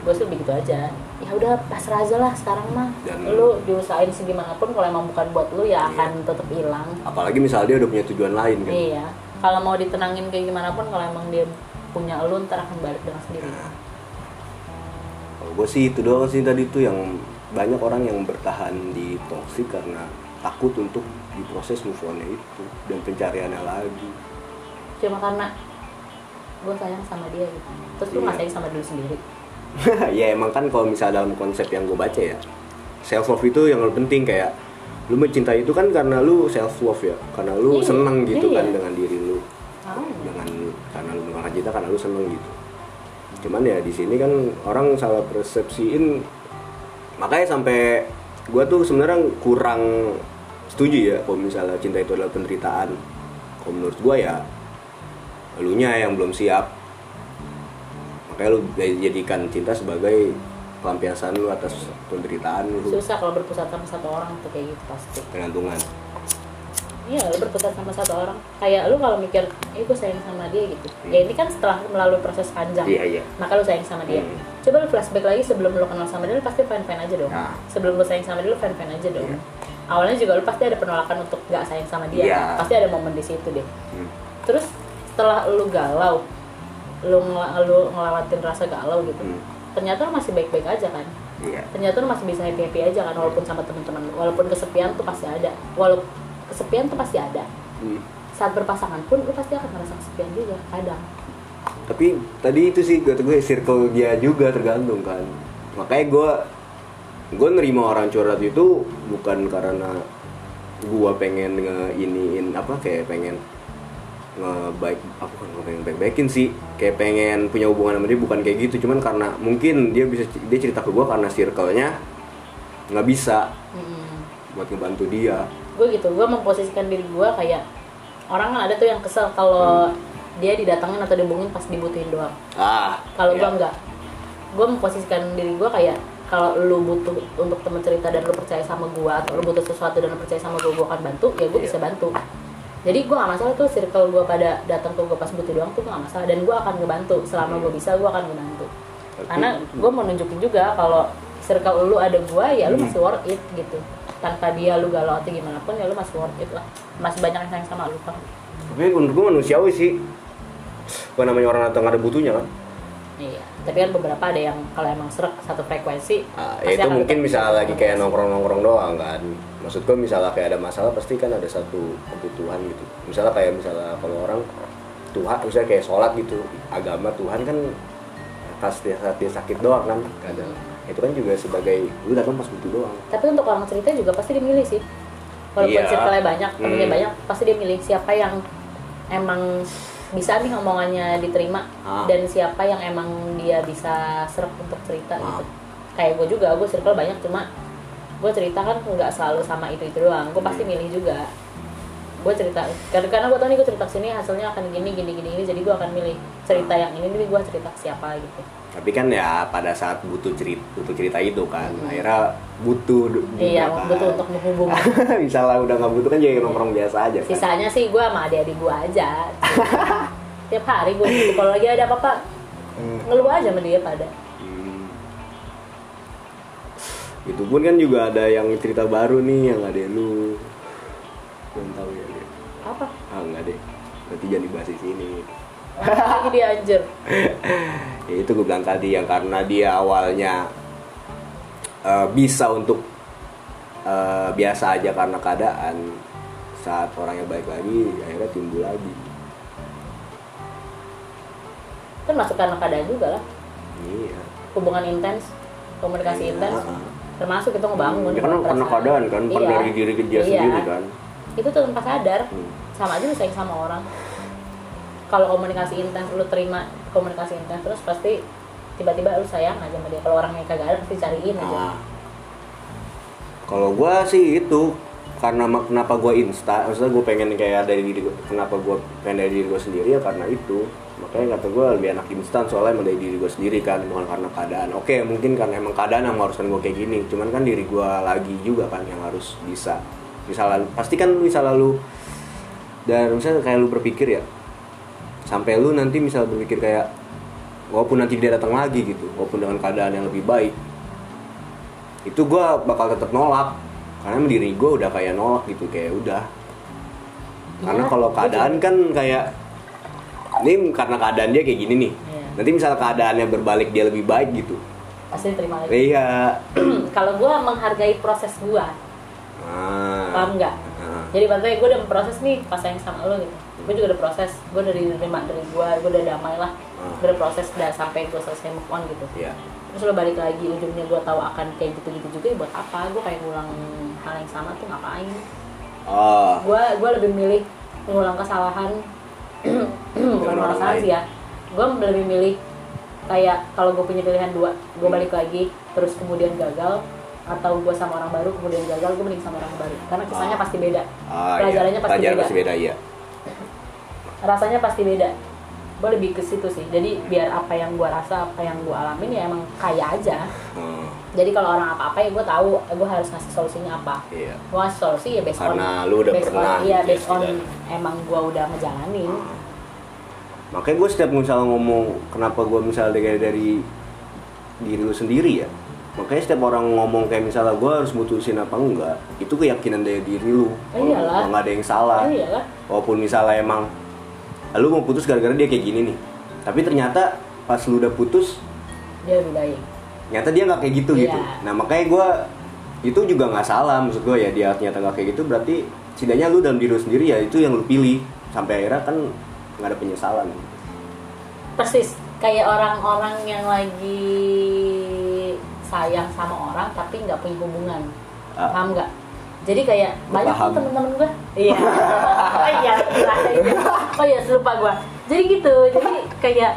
gue sih begitu aja ya udah pasrah aja lah sekarang mah Dan- lu diusahain segimanapun kalau emang bukan buat lu ya Iya. akan tetap hilang Apalagi misalnya dia udah punya tujuan lain kan. Iya. Kalau mau ditenangin kayak gimana pun kalau emang dia punya lu ntar akan balik dengan sendiri. Kalau gue sih itu doang sih tadi tuh yang banyak orang yang bertahan di toxic karena takut untuk diproses move on itu dan pencariannya lagi. Cuma karena gue sayang sama dia gitu. Terus lu Iya. nggak sayang sama diri sendiri. ya emang kan kalau misalnya dalam konsep yang gue baca ya self love itu yang lebih penting kayak lu mencintai itu kan karena lu self love ya karena lu Iya, seneng gitu kan iya. dengan diri lu Tahu. Dengan karena lu seneng gitu. Cuman ya di sini kan orang salah persepsiin makanya sampai gua tuh sebenarnya kurang setuju ya kalau misalnya cinta itu adalah penderitaan. Kalau menurut gua ya elunya yang belum siap. Makanya lu jadikan cinta sebagai pelampiasan lu atas penderitaan lu. Susah kalau berpusat sama satu orang tuh kayak gitu pasti. pengantungan Iya, lu berpusat sama satu orang. Kayak lu kalau mikir, eh gue sayang sama dia gitu. Hmm. Ya ini kan setelah melalui proses panjang. iya iya Maka lu sayang sama dia. Hmm. Coba lu flashback lagi sebelum lu kenal sama dia, lu pasti fan-fan aja dong. Nah. Sebelum lu sayang sama dia, lu fan-fan aja dong. Iya. Awalnya juga lu pasti ada penolakan untuk gak sayang sama dia. Kan? Pasti ada momen di situ deh. Hmm. Terus setelah lu galau, lu, ngel- lu ngelewatin rasa galau gitu. Hmm. Ternyata lu masih baik-baik aja kan. iya Ternyata lu masih bisa happy-happy aja kan walaupun sama teman-teman. Walaupun kesepian tuh pasti ada. Walaupun kesepian tuh pasti ada. Hmm. Saat berpasangan pun lu pasti akan merasa kesepian juga kadang. tapi tadi itu sih kata gue circle dia juga tergantung kan makanya gue gue nerima orang curhat itu bukan karena gue pengen ngeiniin apa kayak pengen ngebaik apa bukan gue pengen baik-baikin sih kayak pengen punya hubungan sama dia bukan kayak gitu cuman karena mungkin dia bisa dia cerita ke gue karena circle-nya nggak bisa Mm-mm. buat ngebantu dia gue gitu. Gue memposisikan diri gue kayak orang kan ada tuh yang kesel kalau dia didatangin atau dihubungin pas dibutuhin doang. Ah kalau iya. gue enggak. Gue memposisikan diri gue kayak kalau lu butuh untuk temen cerita dan lu percaya sama gue atau lu butuh sesuatu dan lu percaya sama gue gue akan bantu ya gue Iya. bisa bantu. Jadi gue gak masalah tuh circle gue pada datang ke gue pas butuh doang tuh gak masalah. Dan gue akan ngebantu. Selama gue bisa gue akan ngebantu. Karena gue mau nunjukin juga kalau circle lu ada gue ya lu masih worth it gitu tanpa dia lu galau atau gimana pun ya lu masih worth it lah. Masih banyak yang sayang sama lu kan tapi menurut gue manusiawi sih. Bukan namanya orang datang ada butuhnya kan? Iya. Tapi kan beberapa ada yang kalau emang serak satu frekuensi pasti ya itu mungkin misalnya lagi kayak nongkrong-nongkrong doang kan. Maksud gue misalnya kayak ada masalah pasti kan ada satu kebutuhan gitu. Misalnya kayak misalnya kalau orang Tuhan misalnya kayak sholat gitu agama Tuhan kan pas dia saat dia sakit doang kan. Kadang itu kan juga sebagai lu datang pas butuh doang tapi untuk orang cerita juga pasti dia milih sih walaupun Iya. circle-nya banyak temennya Hmm. banyak pasti dia milih siapa yang emang bisa nih omongannya diterima Ah. dan siapa yang emang dia bisa serap untuk cerita Ah. gitu kayak gue juga gue circle banyak cuma gue cerita kan nggak selalu sama itu itu doang gue pasti Hmm. milih juga gue cerita karena karena gue tau nih gue cerita sini hasilnya akan gini gini gini ini jadi gue akan milih cerita yang ini nih gue cerita siapa gitu tapi kan ya pada saat butuh cerita butuh cerita itu kan akhirnya butuh iya kan. butuh untuk menghubungi misalnya udah nggak butuh kan jadi nongkrong biasa aja kan sisanya sih gue sama adik-adik gue aja tiap hari gue gitu kalau lagi ada apa-apa ngeluh aja sama dia pada Hmm. Itu pun kan juga ada yang cerita baru nih yang ada lu. Belum tahu ya dia. apa Ah enggak deh. Berarti jangan dibahas di sini. Lagi dia anjir. Ya itu gue bilang tadi yang karena dia awalnya eh, bisa untuk eh, biasa aja karena keadaan saat orangnya baik lagi akhirnya timbul lagi. Kan masuk karena keadaan juga lah. Iya. Hubungan intens komunikasi Iya, intens termasuk itu ngebangun ya karena karena keadaan kan Iya. dari diri dia Iya. sendiri kan. Itu tuh tanpa sadar. Hmm. sama aja sayang sama orang kalau komunikasi intens lu terima komunikasi intens terus pasti tiba-tiba lu sayang aja sama dia. Kalau orangnya kagak ada pasti cariin aja. Nah, kalau gua sih itu karena kenapa gua insta, maksudnya gue pengen kayak dari diri gua, kenapa gua pengen dari diri gua sendiri ya karena itu. Makanya kata gua lebih enak instan soalnya emang dari diri gua sendiri kan bukan karena keadaan. Oke mungkin karena emang keadaan yang mengharuskan gua kayak gini cuman kan diri gua lagi juga kan yang harus bisa misalnya pasti kan misalnya lu dan misalnya kayak lu berpikir ya sampai lu nanti misal berpikir kayak walaupun nanti dia datang lagi gitu walaupun dengan keadaan yang lebih baik itu gue bakal tetap nolak. Karena diri gue udah kayak nolak gitu kayak udah. Karena Iya, kalau keadaan kan kayak ini karena keadaan dia kayak gini nih. Iya. nanti misal keadaannya berbalik dia lebih baik gitu. Pasti diterima lagi. Iya. Kalau gue menghargai proses gue ah. paham nggak? Ah. jadi maksudnya gue udah proses nih pas sayang sama lo gitu gue juga udah proses gue udah diterima dari gue gue udah damai lah. Ah. gue udah proses udah sampai gue selesai move on gitu. Iya. terus lo balik lagi ujungnya gue tahu akan kayak gitu gitu juga ya buat apa? Gue kayak ngulang hal yang sama tuh ngapain? Oh. Gue gue lebih milih mengulang kesalahan. Bukan orang mengulang kesalahan sih ya. Gue lebih milih kayak kalau gue punya pilihan dua gue balik lagi terus kemudian gagal atau gue sama orang baru kemudian gagal gue mending sama orang baru. Karena kisahnya Ah. pasti beda. Ah, iya. pelajarannya pasti Pelajaran beda. pasti beda iya rasanya pasti beda. Gue lebih ke situ sih. Jadi biar apa yang gue rasa apa yang gue alamin ya emang kaya aja. Hmm, jadi kalau orang apa apa ya gue tahu gue harus ngasih solusinya apa. Iya. Gue ngasih solusi ya based on Karena lu udah based pernah on, iya gitu ya, based on emang gue udah ngejalanin. Makanya gue setiap misalnya ngomong kenapa gue misalnya dari, dari diri lu sendiri ya? Makanya setiap orang ngomong kayak misalnya gue harus mutusin apa enggak itu keyakinan dari diri lu. Oh, iyalah. nggak ada yang salah. Oh iyalah. Walaupun misalnya emang lu mau putus gara-gara dia kayak gini nih. Tapi ternyata pas lu udah putus dia lebih baik. ternyata dia nggak kayak gitu Iya. gitu. Nah makanya gue itu juga nggak salah maksud gue ya dia ternyata nggak kayak gitu. Berarti setidaknya lu dalam diri lu sendiri ya itu yang lu pilih. Sampai akhirnya kan nggak ada penyesalan. Persis kayak orang-orang yang lagi sayang sama orang tapi nggak punya hubungan. Ah. paham nggak jadi kayak banyak Paham. tuh temen-temen gue iya. Oh iya gila. oh iya lupa gue jadi gitu jadi kayak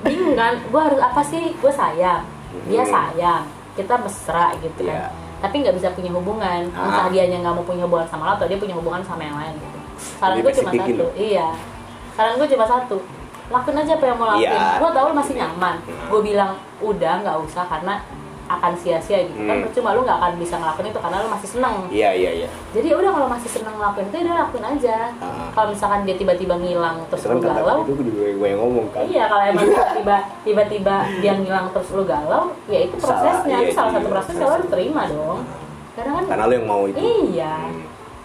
bingung kan gue harus apa sih? Gue sayang. Dia Hmm. sayang. Kita mesra gitu Iya. kan tapi nggak bisa punya hubungan. Entah Ah. dia nggak mau punya hubungan sama lo atau dia punya hubungan sama yang lain gitu. Saran gue cuma spesifikin satu. Iya. Saran gue cuma satu. Lakuin aja apa yang mau lakuin. Iya. gue tau lo masih nyaman. Hmm. gue bilang udah nggak usah karena akan sia-sia gitu. Kan Hmm. percuma lu nggak akan bisa ngelakuin itu karena lu masih seneng. Iya iya iya. Jadi ya udah kalau masih seneng ngelakuin itu ya udah lakuin aja. Ah. kalau misalkan dia tiba-tiba ngilang terus kan lu galau. itu juga gue yang ngomong kan? Iya kalau emang tiba-tiba tiba-tiba dia ngilang terus lu galau ya itu Salah, prosesnya. iya, itu salah satu iya, proses proses. yang harus terima dong. Karena kan karena lu yang mau itu. Iya.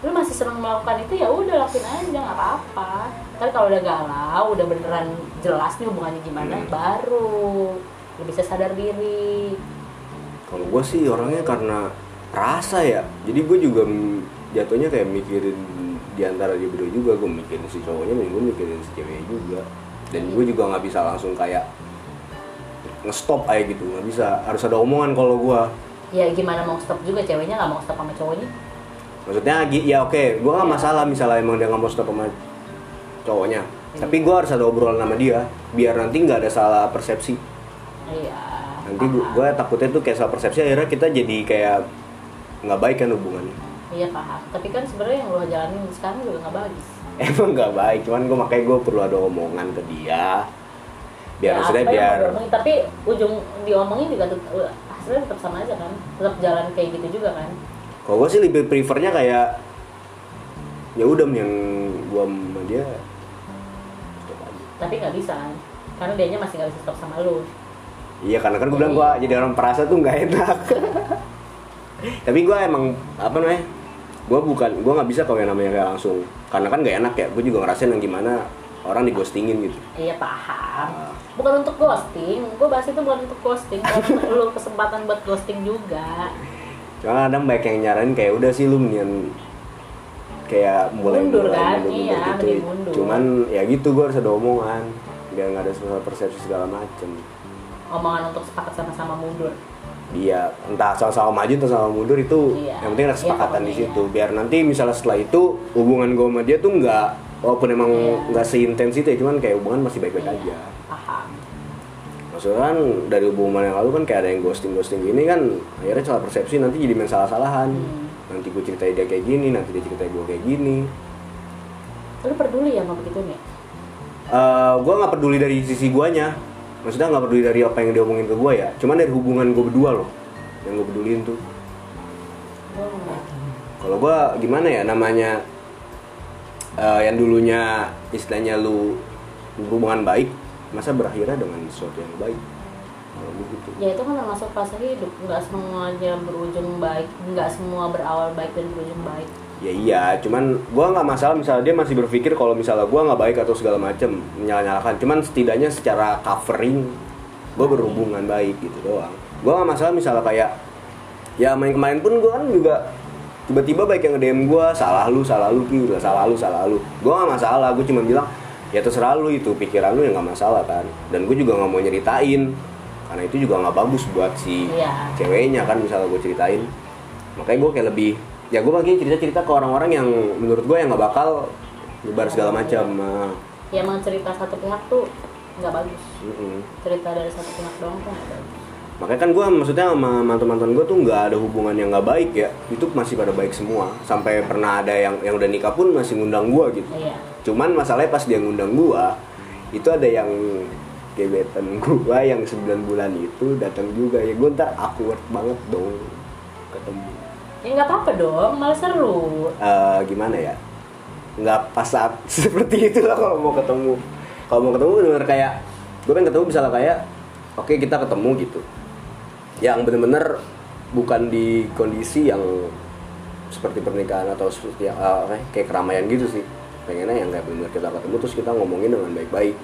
Lu masih seneng melakukan itu ya udah lakuin aja nggak apa-apa. Kan kalau udah galau udah beneran jelas nih hubungannya gimana Hmm. baru lu bisa sadar diri kalau gue sih orangnya karena rasa ya. Jadi gue juga jatuhnya kayak mikirin di antara dia berdua juga. Gue mikirin si cowoknya dan gue mikirin si ceweknya juga. Dan gue juga nggak bisa langsung kayak ngestop aja gitu. Nggak bisa. Harus ada omongan kalau gue ya gimana mau stop juga? Ceweknya nggak mau stop sama cowoknya? Maksudnya ya oke. Gue nggak masalah misalnya emang dia nggak mau stop sama cowoknya. Tapi gue harus ada obrolan sama dia. Biar nanti nggak ada salah persepsi. Iya nanti gue takutnya tuh kayak salah persepsi akhirnya kita jadi kayak nggak baik kan hubungannya. Iya paham. Tapi kan sebenarnya yang lu jalanin sekarang juga nggak bagus emang nggak baik cuman gue makanya gue perlu ada omongan ke dia. Biar Ya, maksudnya biar mau diomongin, tapi ujung diomongin juga tetap hasilnya tetap sama aja kan? Tetap jalan kayak gitu juga kan? Kalau gue sih lebih prefernya kayak ya udah yang gue sama dia. Stop aja tapi nggak bisa kan? Karena dianya masih nggak bisa stop sama lu iya karena kan gue bilang gue jadi orang perasa tuh nggak enak tapi gue emang apa namanya gue bukan gue nggak bisa kalau yang namanya kayak langsung karena kan nggak enak ya gue juga ngerasain yang gimana orang digostingin gitu iya paham Ah. bukan untuk ghosting gue bahas itu bukan untuk ghosting buat lu kesempatan buat ghosting juga cuma kadang banyak yang nyaranin kayak udah sih lu mendingan kayak mulai Mundur mulai kan? mundur-mundur Iya, gitu. mundur. cuman ya gitu gue harus ada omongan biar nggak ada salah persepsi segala macem omongan untuk sepakat sama-sama mundur. Dia entah sama-sama maju atau sama mundur itu Iya. yang penting ada Iya, kesepakatan di pokoknya. situ. Biar nanti misalnya setelah itu hubungan gue sama dia tuh nggak walaupun emang Iya. nggak seintens itu ya cuman kayak hubungan masih baik-baik Iya, aja. paham. Maksudnya kan dari hubungan yang lalu kan kayak ada yang ghosting ghosting gini kan akhirnya salah persepsi nanti jadi main salah-salahan. Hmm. nanti gue ceritain dia kayak gini nanti dia ceritain gue kayak gini. Lu peduli ya sama begitu nih Eh gue nggak peduli dari sisi guanya maksudnya nggak peduli dari apa yang dia omongin ke gue ya cuman dari hubungan gue berdua loh yang gue pedulin tuh. Kalau gue gimana ya namanya eh, yang dulunya istilahnya lu hubungan baik masa berakhirnya dengan sesuatu yang baik? Gitu. Ya itu kan termasuk fase hidup. Nggak semuanya berujung baik nggak semua berawal baik dan berujung baik ya iya cuman gue nggak masalah misalnya dia masih berpikir kalau misalnya gue nggak baik atau segala macem menyalah-nyalahkan cuman setidaknya secara covering gue berhubungan baik gitu doang. Gue nggak masalah misalnya kayak ya main kemarin pun gue kan juga tiba-tiba baik yang nge-DM gue salah lu salah lu ki udah salah lu salah lu. Gue nggak masalah gue cuma bilang ya terserah lu itu pikiran lu ya nggak masalah kan. Dan gue juga nggak mau nyeritain karena itu juga nggak bagus buat si Iya. ceweknya kan misalnya gue ceritain. Makanya gue kayak lebih ya gue bagi cerita-cerita ke orang-orang yang menurut gue yang nggak bakal nyebar segala macam. Ya emang cerita satu pihak tuh nggak bagus. Mm-mm. cerita dari satu pihak doang tuh nggak bagus. Makanya kan gue maksudnya sama mantan-mantan gue tuh nggak ada hubungan yang nggak baik ya. Itu masih pada baik semua. Sampai pernah ada yang yang udah nikah pun masih ngundang gue gitu. Iya. Cuman masalahnya pas dia ngundang gue itu ada yang gebetan gue yang 9 bulan itu datang juga. Ya gue ntar awkward banget dong ketemu ya nggak apa-apa dong malah seru. Eh, gimana ya? Nggak pas saat seperti itu lah kalau mau ketemu. Kalau mau ketemu bener kayak gue pengen ketemu misalnya kayak oke kita ketemu gitu. Yang bener-bener bukan di kondisi yang seperti pernikahan atau seperti ya, kayak keramaian gitu sih. Pengennya yang kayak bener kita ketemu terus kita ngomongin dengan baik-baik.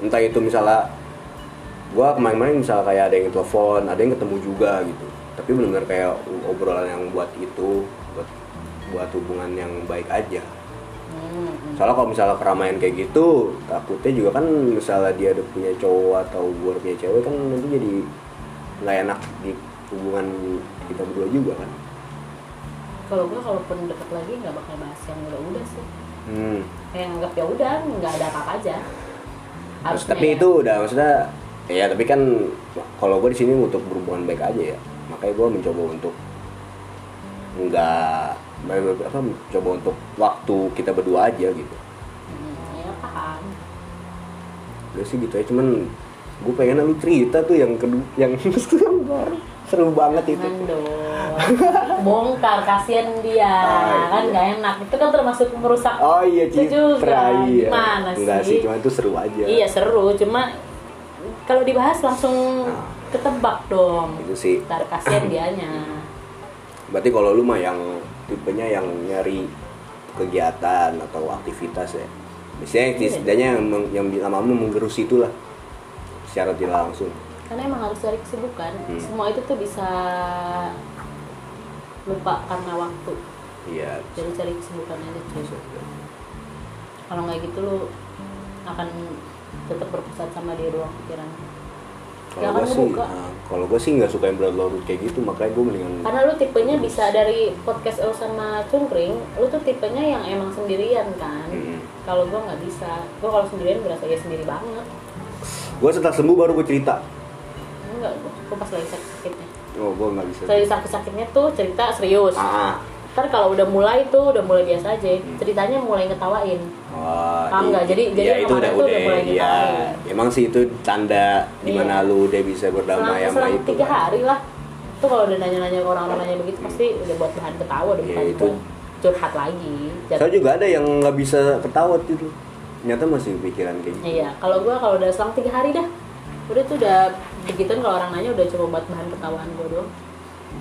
Entah itu misalnya gue kemarin-kemarin misalnya kayak ada yang telepon ada yang ketemu juga gitu tapi benar-benar kayak obrolan yang buat itu buat buat hubungan yang baik aja. Hmm, soalnya kalau misalnya keramaian kayak gitu takutnya juga kan misalnya dia udah punya cowok atau gue punya cewek kan nanti jadi nggak enak di hubungan kita berdua juga kan. Kalau gue kalaupun deket lagi nggak bakal bahas yang udah-udah sih. Hmm. kayak nganggap ya udah nggak ada apa-apa aja. Terus, Harusnya tapi ya. itu udah maksudnya ya tapi kan kalau gue di sini untuk berhubungan baik aja ya makanya gue mencoba untuk nggak apa mencoba untuk waktu kita berdua aja gitu Hmm, ya paham udah sih gitu ya cuman gue pengen lu cerita tuh yang kedua yang seru banget itu. Bongkar kasihan dia. Ah, kan iya. nggak enak. Itu kan termasuk merusak oh iya itu juga. iya Gimana enggak sih? sih cuma itu seru aja Iya seru, cuma kalau dibahas langsung Ah. Ketebak dong. itu sih Ntar kasihan dianya. berarti kalau lu mah yang tipenya yang nyari kegiatan atau aktivitas ya biasanya Iya. setidaknya yang, yang lama-lama menggerus itulah secara tidak langsung Karena emang harus cari kesibukan. Hmm. Semua itu tuh bisa lupa karena waktu. iya Jadi cari kesibukan aja cuy. Kalau nggak gitu lu akan tetap berpusat sama dia doang pikiran. Kalau gue sih nah, kalau gue sih nggak suka yang berlarut kayak gitu makanya gue mendingan Karena lu tipenya bisa dari podcast lu sama Cungkring, lu tuh tipenya yang emang sendirian kan. Hmm. Kalau gua nggak bisa, gua kalau sendirian berasa ya sendiri banget. gue setelah sembuh baru gue cerita Enggak, gua pas lagi sakit-sakitnya. oh gue nggak bisa Lagi sakit-sakitnya tuh cerita serius. ah Ntar kalau udah mulai tuh udah mulai biasa aja, ceritanya mulai ngetawain. Wah, Paham nggak? Jadi- jadi ya, itu kemarin udah udah udah mulai ya. Emang sih itu tanda di mana Iya. lu udah bisa berdamai sama selang itu. tiga kan. hari lah. Tuh kalau udah nanya-nanya ke orang-orang nanya begitu pasti udah buat bahan ketawa, udah Iya, bukan itu. buat curhat lagi. Jat- Saya juga ada yang nggak bisa ketawa gitu. Ternyata masih pikiran kayak gitu. Iya, kalau gua kalau udah selang tiga hari dah, udah tuh udah begituan kalau orang nanya udah cuma buat bahan ketawaan gua doang,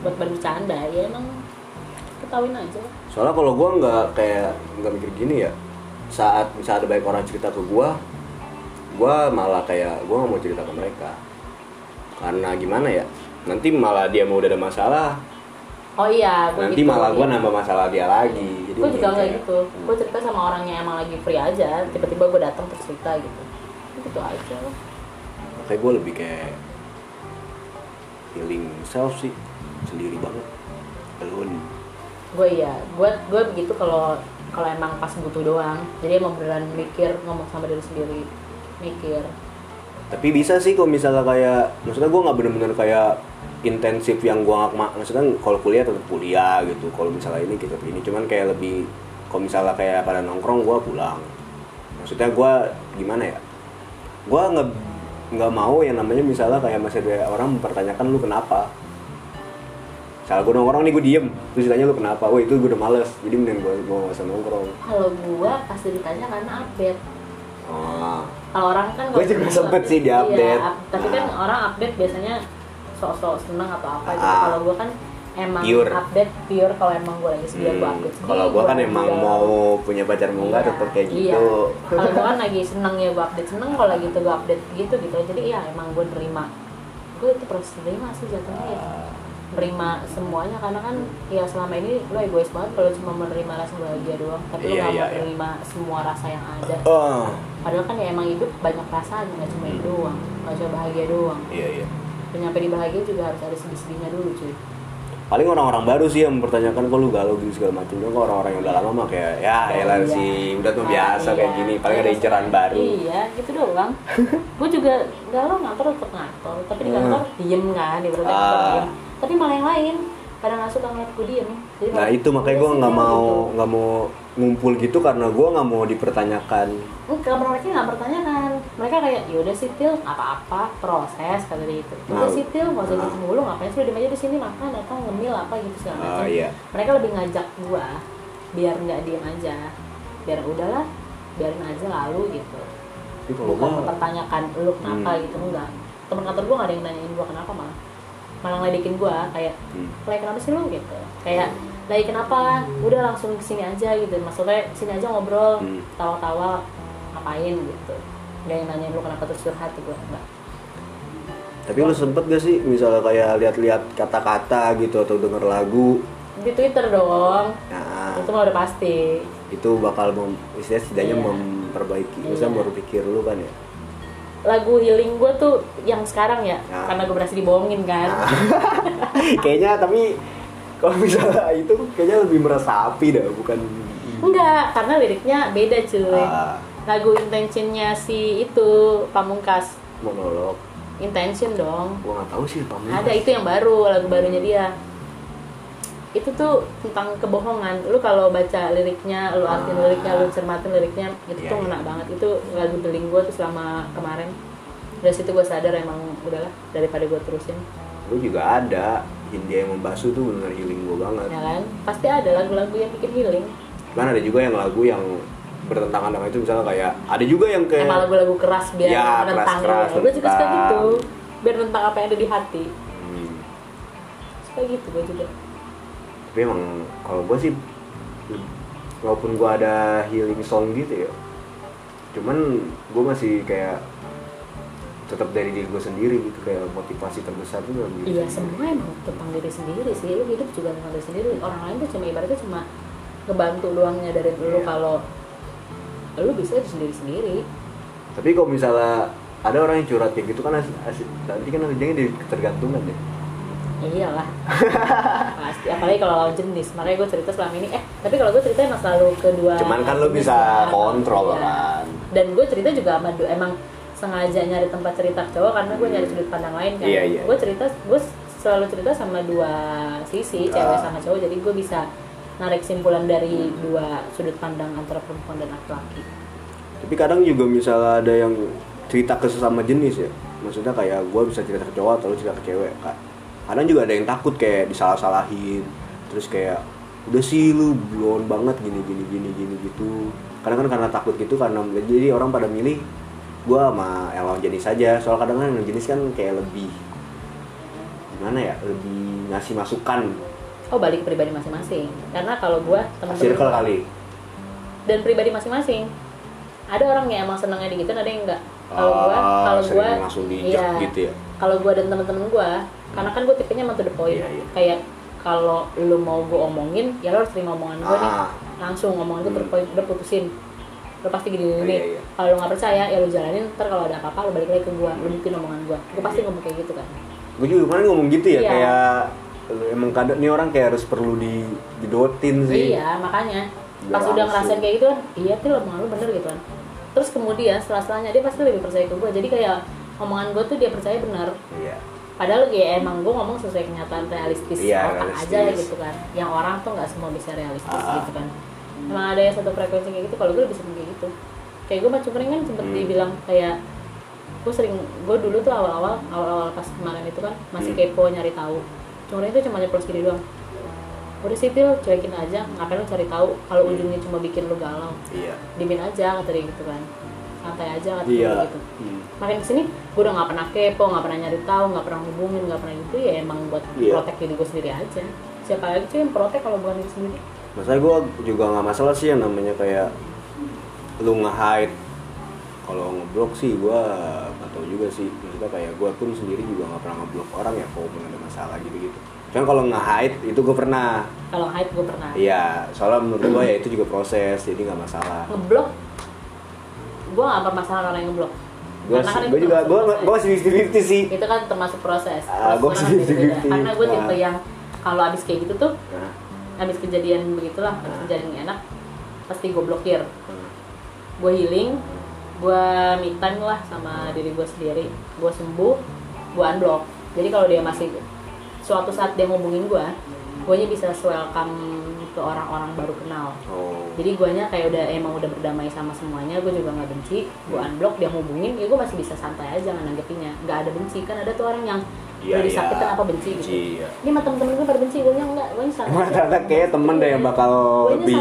buat bahan bercanda ya emang ketawain aja. Soalnya kalau gua nggak kayak nggak mikir gini ya. Saat misalnya ada banyak orang cerita ke gua, gua malah kayak gua nggak mau cerita ke mereka. Karena gimana ya? Nanti malah dia mau udah ada masalah, Oh iya, gua nanti gitu, malah gua iya. nambah masalah dia lagi. Jadi Gue juga nggak gitu. Gue cerita sama orang yang emang lagi free aja. Tiba-tiba gue datang terus cerita gitu. Gitu aja. Kayak gue lebih kayak healing self sih sendiri banget alone Gue iya. Gue gue begitu kalau kalau emang pas butuh doang. Jadi emang beneran mikir ngomong sama diri sendiri. Mikir. tapi bisa sih kalau misalnya kayak maksudnya gue nggak bener-bener kayak intensif yang gue nggak ma- maksudnya kalau kuliah tetap kuliah gitu kalau misalnya ini gitu ini cuman kayak lebih kalau misalnya kayak pada nongkrong gue pulang maksudnya gue gimana ya gue nggak nggak mau yang namanya misalnya kayak masih ada orang mempertanyakan lu kenapa misalnya gue nongkrong nih gue diem terus ditanya lu kenapa wah itu gue udah males jadi mending gue gue nggak usah nongkrong Kalau gue pasti ditanya karena update. oh. Kalau orang kan kalau juga sempet sih di-update. Iya, up- tapi kan Nah. orang update biasanya sok-sok seneng atau apa gitu. Ah. Kalau gue kan emang Pure. update pure kalau emang gue lagi sedia gue Hmm, update. kalau gue kan emang mau punya pacar mau nggak Iya, tetap kayak iya. gitu Kalau gue kan lagi seneng ya gue update seneng, kalau lagi tuh gue update gitu gitu. Jadi iya emang gue nerima. Gue itu proses nerima sih jatuhnya ya. Nerima semuanya karena kan ya selama ini lo egois banget kalau cuma menerima rasa bahagia doang. Tapi lo Iya, gak iya, mau iya. menerima semua rasa yang ada. oh Padahal kan ya emang hidup banyak perasaan nggak cuma itu doang, nggak cuma bahagia doang. iya iya Dan nyampe di bahagia juga harus ada sedih-sedihnya dulu cuy. paling orang-orang baru sih yang mempertanyakan kok lu galau gini segala macam kan orang-orang yang udah lama mah kayak ya Oh, elah iya. sih udah tuh Ah, biasa kayak iya. gini paling ada Iya, inceran baru Iya, gitu doang. gue juga galau ngantor tetap ngantor, tapi di Hmm. kantor diem kan, di berarti Ah. diem. Tapi malah yang lain pada nggak suka ngeliat gue diem. Jadi nah itu makanya "Udah gue nggak dia," mau gitu. nggak mau ngumpul gitu karena gue nggak mau dipertanyakan Enggak, mereka nggak bertanyakan. Mereka kayak, yaudah sih Til, apa-apa, proses kata dia itu. Udah Nah. sih Til, nggak usah gitu mulu, ngapain sih udah aja di sini makan atau ngemil apa gitu segala Ah, macam. iya. Mereka lebih ngajak gua biar nggak diem aja, biar udahlah, biarin aja lalu gitu. Bukan gue mempertanyakan lu kenapa Hmm. gitu enggak. Temen kantor gua nggak ada yang nanyain gua kenapa malah, malah ngeledekin gua kayak, Hmm. kayak kenapa sih lu? Gitu, kayak lagi kenapa, udah langsung ke sini aja gitu, maksudnya sini aja ngobrol, Hmm. tawa-tawa ngapain? Gitu. Gak yang nanyain lu kenapa terus curhat gue enggak tapi lu sempet gak sih misalnya kayak lihat-lihat kata-kata gitu atau denger lagu? Di Twitter dong. Nah. Itu mah udah pasti. Itu bakal mem, istilahnya setidaknya Iya. memperbaiki Iya. maksudnya berpikir lu kan ya lagu healing gue tuh yang sekarang ya Nah. karena gue berhasil dibohongin kan. Kayaknya tapi kalau misalnya itu kayaknya lebih meresapi dah bukan enggak karena liriknya beda cuy. Ah, lagu intentionnya si itu pamungkas. Monolog. Intention dong. Gua nggak tahu sih pamungkas. Ada itu yang baru lagu barunya dia itu tuh tentang kebohongan. Lu kalau baca liriknya lu artiin Ah. liriknya lu cermatin liriknya itu Iya, tuh iya. ngena banget. Itu lagu deling gue tuh selama kemarin. Dari situ gue sadar emang udahlah daripada gue terusin. Gue juga ada Hindia yang membasuh tuh benar healing gue banget. Ya kan? Pasti ada lagu-lagu yang bikin healing. Kan ada juga yang lagu yang bertentangan dengan itu misalnya kayak ada juga yang kayak emang lagu-lagu keras biar Ya, menentang keras-keras, gue juga suka gitu. Biar tentang apa yang ada di hati. Hmm, suka gitu gue juga tapi emang kalau gue sih walaupun gue ada healing song gitu ya cuman gue masih kayak tetap dari diri gue sendiri gitu kayak motivasi terbesar tuh diri iya semua emang tentang diri sendiri sih. Lu hidup juga tentang diri sendiri. Orang lain tuh cuma ibaratnya cuma ngebantu doangnya dari lu Iya. kalau lu bisa itu sendiri sendiri. Tapi kalau misalnya ada orang yang curhat kayak gitu kan nanti kan nantinya di ketergantungan deh iyalah. Pasti apalagi kalau lawan jenis. Makanya gue cerita selama ini eh tapi kalau gue cerita emang selalu kedua cuman kan lu jenis bisa kontrol Iya. kan. Dan gue cerita juga sama emang sengaja nyari tempat cerita cowok karena gue nyari sudut pandang lain kan. Iya, iya. gue cerita gue selalu cerita sama dua sisi Ah. cewek sama cowok. Jadi gue bisa narik simpulan dari dua sudut pandang antara perempuan dan laki-laki. Tapi kadang juga misalnya ada yang cerita ke sesama jenis ya. Maksudnya kayak gue bisa cerita ke cowok atau lu cerita ke cewek kak kadang juga ada yang takut kayak disalah-salahin. Terus kayak udah sih lu blon banget gini gini gini gini gitu. Kadang kan karena takut gitu karena jadi orang pada milih gue sama yang lawan jenis saja soal kadang kan yang jenis kan kayak lebih gimana ya lebih ngasih masukan. Oh balik ke pribadi masing-masing. Karena kalau gue teman-teman circle gua- kali. Dan pribadi masing-masing. Ada orang yang emang senangnya digituin ada yang enggak kalau gua Ah, kalau gua langsung dijek iya, gitu ya kalau gua dan teman-teman gua karena kan gua tipenya emang to the point Iya, iya. kayak kalau lu mau gua omongin ya lo harus terima omongan nih Ah. langsung omongan the Hmm. point udah putusin lo pasti gini gini, Oh, iya, iya. kalau lo nggak percaya ya lo jalanin ntar kalau ada apa-apa lo balik lagi ke gua lo buktiin omongan gua gua pasti ngomong kayak gitu kan gue juga kemarin ngomong gitu ya Iya. kayak emang kadang nih orang kayak harus perlu di didotin sih Iya, makanya Biar pas udah ngerasain kayak gitu kan, iya tuh omongan lu bener gitu kan. Terus kemudian setelah setelahnya dia pasti lebih percaya ke gue. Jadi kayak omongan gue tuh dia percaya benar. iya Padahal ya emang gue ngomong sesuai kenyataan realistis Iya, otak realistis. aja gitu kan. Yang orang tuh nggak semua bisa realistis Ah. gitu kan. Emang ada yang satu frekuensi kayak gitu. Kalau gue lebih sering kayak gitu. Kayak gue cungkring kan sempet Hmm. dibilang kayak gue sering gue dulu tuh awal-awal awal-awal pas kemarin itu kan masih Hmm. kepo nyari tahu. Cungkring itu cuma nyeplos gini doang. Udah sih Pil, cuekin aja, ngapain lu cari tahu kalau ujungnya cuma bikin lu galau iya dimin aja kata dia gitu kan santai aja kata iya. gitu. Hmm. makin ke sini gue udah nggak pernah kepo nggak pernah nyari tahu nggak pernah hubungin nggak pernah gitu ya emang buat Iya. protek diri gue sendiri aja. Siapa lagi sih yang protek kalau bukan diri sendiri? Maksudnya gue juga nggak masalah sih yang namanya kayak lu nge-hide. Kalau ngeblok sih gue nggak tahu juga sih. Maksudnya kayak gue pun sendiri juga nggak pernah ngeblok orang ya kalau pun ada masalah gitu gitu cuman kalau nge-hide itu gue pernah. Kalau hype gue pernah. Iya soalnya menurut gue ya itu juga proses jadi nggak masalah. Ngeblok gue nggak bermasalah kalau yang ngeblok gue Karena kan gue juga gue gue masih fifty fifty sih itu kan termasuk proses Ah, Proses gua orang sih kan beda-beda. 50-50. karena gue tipe Ah. yang kalau abis kayak gitu tuh nah, abis kejadian begitulah abis Ah. kejadian nggak enak pasti gue blokir gue healing gue me time lah sama diri gue sendiri gue sembuh gue unblock jadi kalau dia masih suatu saat dia ngomongin gue gue bisa welcome ke orang-orang baru kenal. Oh. Jadi guanya kayak udah emang udah berdamai sama semuanya gue juga nggak benci gue unblock dia hubungin ya gue masih bisa santai aja nanggepinnya. Nggak ada benci kan ada tuh orang yang Iya, udah iya. disakitin apa benci? gitu. Iya. ini mah temen-temen gue pada benci gue nya enggak gue santai aja. ternyata kayak temen deh yang bakal lebih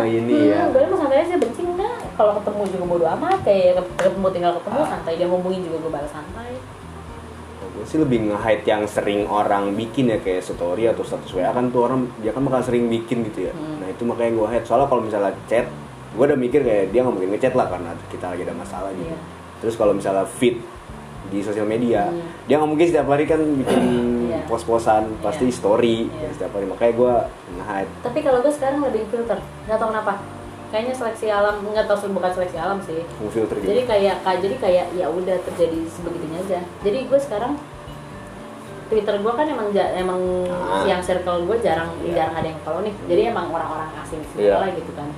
ini Hmm, ya gue mah santai aja benci enggak kalau ketemu juga bodo amat kayak ketemu tinggal ketemu Ah. santai dia ngomongin juga gue balas santai gue sih lebih nge-hide yang sering orang bikin ya kayak story atau status WA kan tuh orang dia kan bakal sering bikin gitu ya Hmm. nah itu makanya gue hide soalnya kalau misalnya chat gue udah mikir kayak dia nggak mungkin ngechat lah karena kita lagi ada masalah gitu Iya. terus kalau misalnya feed di sosial media Hmm. dia nggak mungkin setiap hari kan bikin Iya. pos-posan pasti Iya. story Iya. setiap hari makanya gue nge-hide tapi kalau gue sekarang lebih filter nggak tahu kenapa kayaknya seleksi alam nggak tahu bukan seleksi alam sih filter gitu jadi kayak ka- jadi kayak ya udah terjadi sebegitunya aja jadi gue sekarang Twitter gue kan emang emang Ah. yang circle gue jarang Iya. jarang ada yang follow nih jadi emang orang-orang asing Iya. segala gitu kan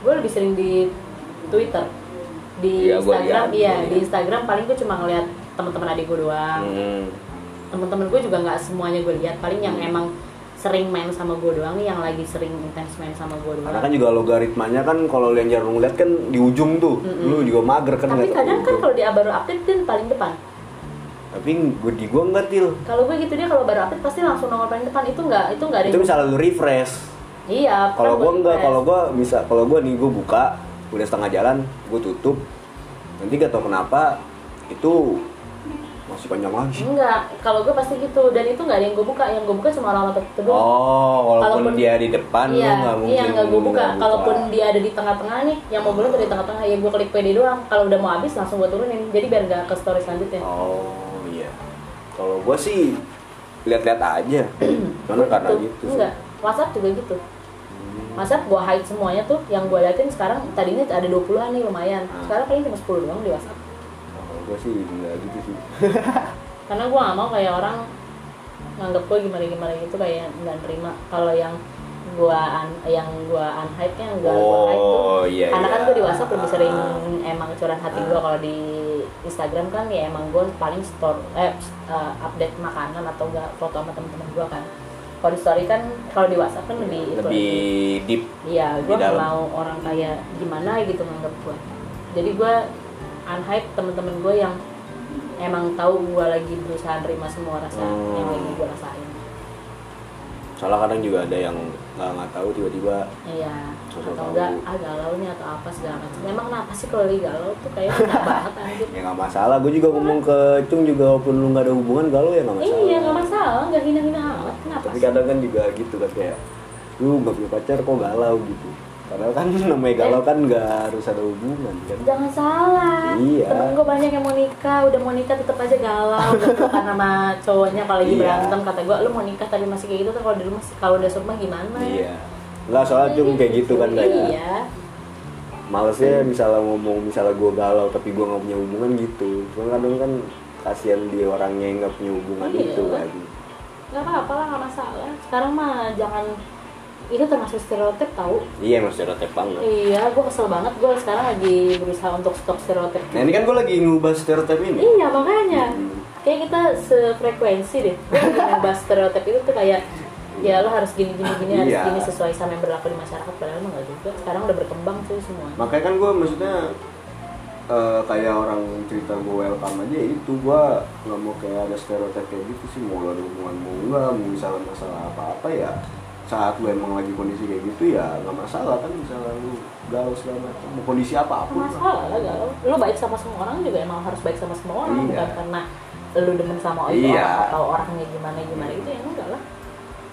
gue lebih sering di Twitter di gua Instagram liat, iya di. Instagram paling gue cuma ngeliat teman-teman adik gue doang Hmm. teman-teman gue juga nggak semuanya gue lihat paling yang Hmm. emang sering main sama gue doang nih yang lagi sering intens main sama gue doang. Karena kan juga logaritmanya kan kalau yang jarang ngeliat kan di ujung tuh Mm-mm. lu juga mager kan tapi kadang kan kalau dia baru update dia paling depan. Tapi gue di gue enggak til. Kalau gue gitu dia kalau baru update pasti langsung nomor paling depan. Itu enggak itu enggak ada itu misalnya lu refresh. Iya kalau kan gue enggak refresh. kalau gue bisa kalau gue nih gue buka udah setengah jalan gue tutup. Nanti gak tau kenapa itu masih panjang lagi enggak kalau gue pasti gitu dan itu enggak ada yang gue buka yang gue buka cuma alamat tertentu doang oh walaupun Kalaupun- dia di depan lu iya, nggak mungkin iya nggak gue buka. nggak Kalaupun dia ada di tengah-tengah nih, yang mau tuh di tengah-tengah ya gue klik PD doang. Kalau udah mau habis langsung gue turunin. Jadi biar nggak ke story selanjutnya. oh iya kalau gue sih lihat-lihat aja karena karena gitu. Enggak. WhatsApp juga gitu. Hmm. WhatsApp gue hide semuanya tuh. Yang gue liatin sekarang tadinya ada 20-an nih lumayan. Hmm. Sekarang paling cuma 10 doang di WhatsApp. Gue sih nggak gitu sih. Karena gue gak mau kayak orang nganggep gue gimana-gimana gitu kayak nggak nerima. Kalau yang gua un, yang gua unhide nya enggak tuh. Oh, iya, karena kan iya. gue di WhatsApp lebih sering Ah. emang curahan hati gue kalau di Instagram kan ya emang gue paling store eh uh, update makanan atau enggak foto sama temen-temen gue kan. Kalau di story kan kalau di WhatsApp kan lebih itu lebih deep. Iya gue nggak mau orang kayak gimana gitu nganggep gue jadi gue unhype temen-temen gue yang emang tahu gue lagi berusaha nerima semua rasa Hmm. yang lagi gue rasain. Soalnya kadang juga ada yang nggak nggak tahu tiba-tiba iya. atau tahu. enggak ah galaunya atau apa segala macam. Emang kenapa sih kalau lagi galau tuh kayak banyak banget anjir? Ya nggak masalah. Gue juga ngomong ke Cung juga walaupun lu nggak ada hubungan galau ya nggak masalah. Iya nggak masalah. Nggak hina-hina amat. Kenapa tapi kadang kan juga gitu kan kayak lu nggak punya pacar kok galau? gitu padahal kan namanya galau kan nggak harus ada hubungan kan Jangan salah. Iya. Temen gue banyak yang mau nikah, udah mau nikah tetap aja galau, pelukan sama cowoknya kalau lagi Iya. berantem kata gue, lu mau nikah tapi masih kayak gitu tuh kalau di rumah kalau udah rumah gimana? iya lah soalnya Cung kayak gitu kan kayak Iya. malesnya misalnya ngomong misalnya gue galau tapi gue nggak punya hubungan gitu cuma kadang kan kasihan dia orangnya yang nggak punya hubungan Iya. itu kan Gak apa-apa lah, gak masalah. Sekarang mah jangan itu termasuk stereotip tahu. iya emang stereotip banget Iya, gue kesel banget. Gue sekarang lagi berusaha untuk stop stereotip. nah ini kan gue lagi ngubah stereotip ini Iya makanya Hmm. kayak kita sefrekuensi deh. Gue ngebahas stereotip itu tuh kayak ya lo harus gini gini gini harus Iya. gini sesuai sama yang berlaku di masyarakat padahal mah nggak juga. Sekarang udah berkembang tuh semua. makanya kan gue maksudnya eh, kayak orang cerita gue welcome aja itu gue nggak mau kayak ada stereotip kayak gitu sih mau ada hubungan mau enggak mau misalnya masalah apa apa ya saat lu emang lagi kondisi kayak gitu ya nggak masalah kan misalnya lu galau segala macam mau kondisi Nggak apa pun lah. masalah lah galau. Lo baik sama semua orang juga emang harus baik sama semua orang Iya. bukan karena lu demen sama itu Iya. orang atau orangnya gimana gimana itu ya enggak lah.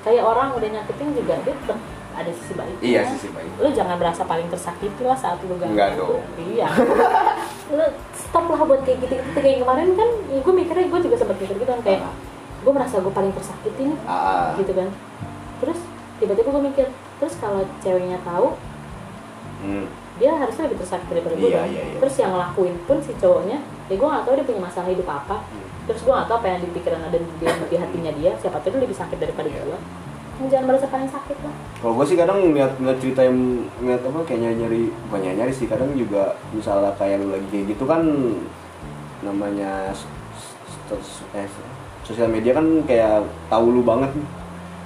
Kayak orang udah nyakitin juga dia tetap ada sisi baiknya. Iya, sisi baik. Lu jangan berasa paling tersakiti lah saat lu galau. Enggak dong. Iya. lu stop lah buat kayak gitu gitu kayak kemarin kan ya gue mikirnya gue juga sempat mikir gitu kan kayak Ah. gue merasa gue paling tersakiti nih Ah. gitu kan terus tiba-tiba gue mikir terus kalau ceweknya tahu Hmm. dia harusnya lebih tersakiti daripada gue Iya, iya, iya. terus yang ngelakuin pun si cowoknya ya gue gak tahu dia punya masalah hidup apa Hmm. terus gue gak tahu apa yang di pikiran ada di, di hatinya dia siapa tahu dia lebih sakit daripada Iya. gue jangan merasa paling sakit lah Kalau gue sih kadang ngeliat, ngeliat cerita yang ngeliat apa kayak nyari, nyari bukan nyari, nyari sih kadang juga misalnya kayak lu lagi kayak gitu kan namanya eh, sosial media kan kayak tahu lu banget.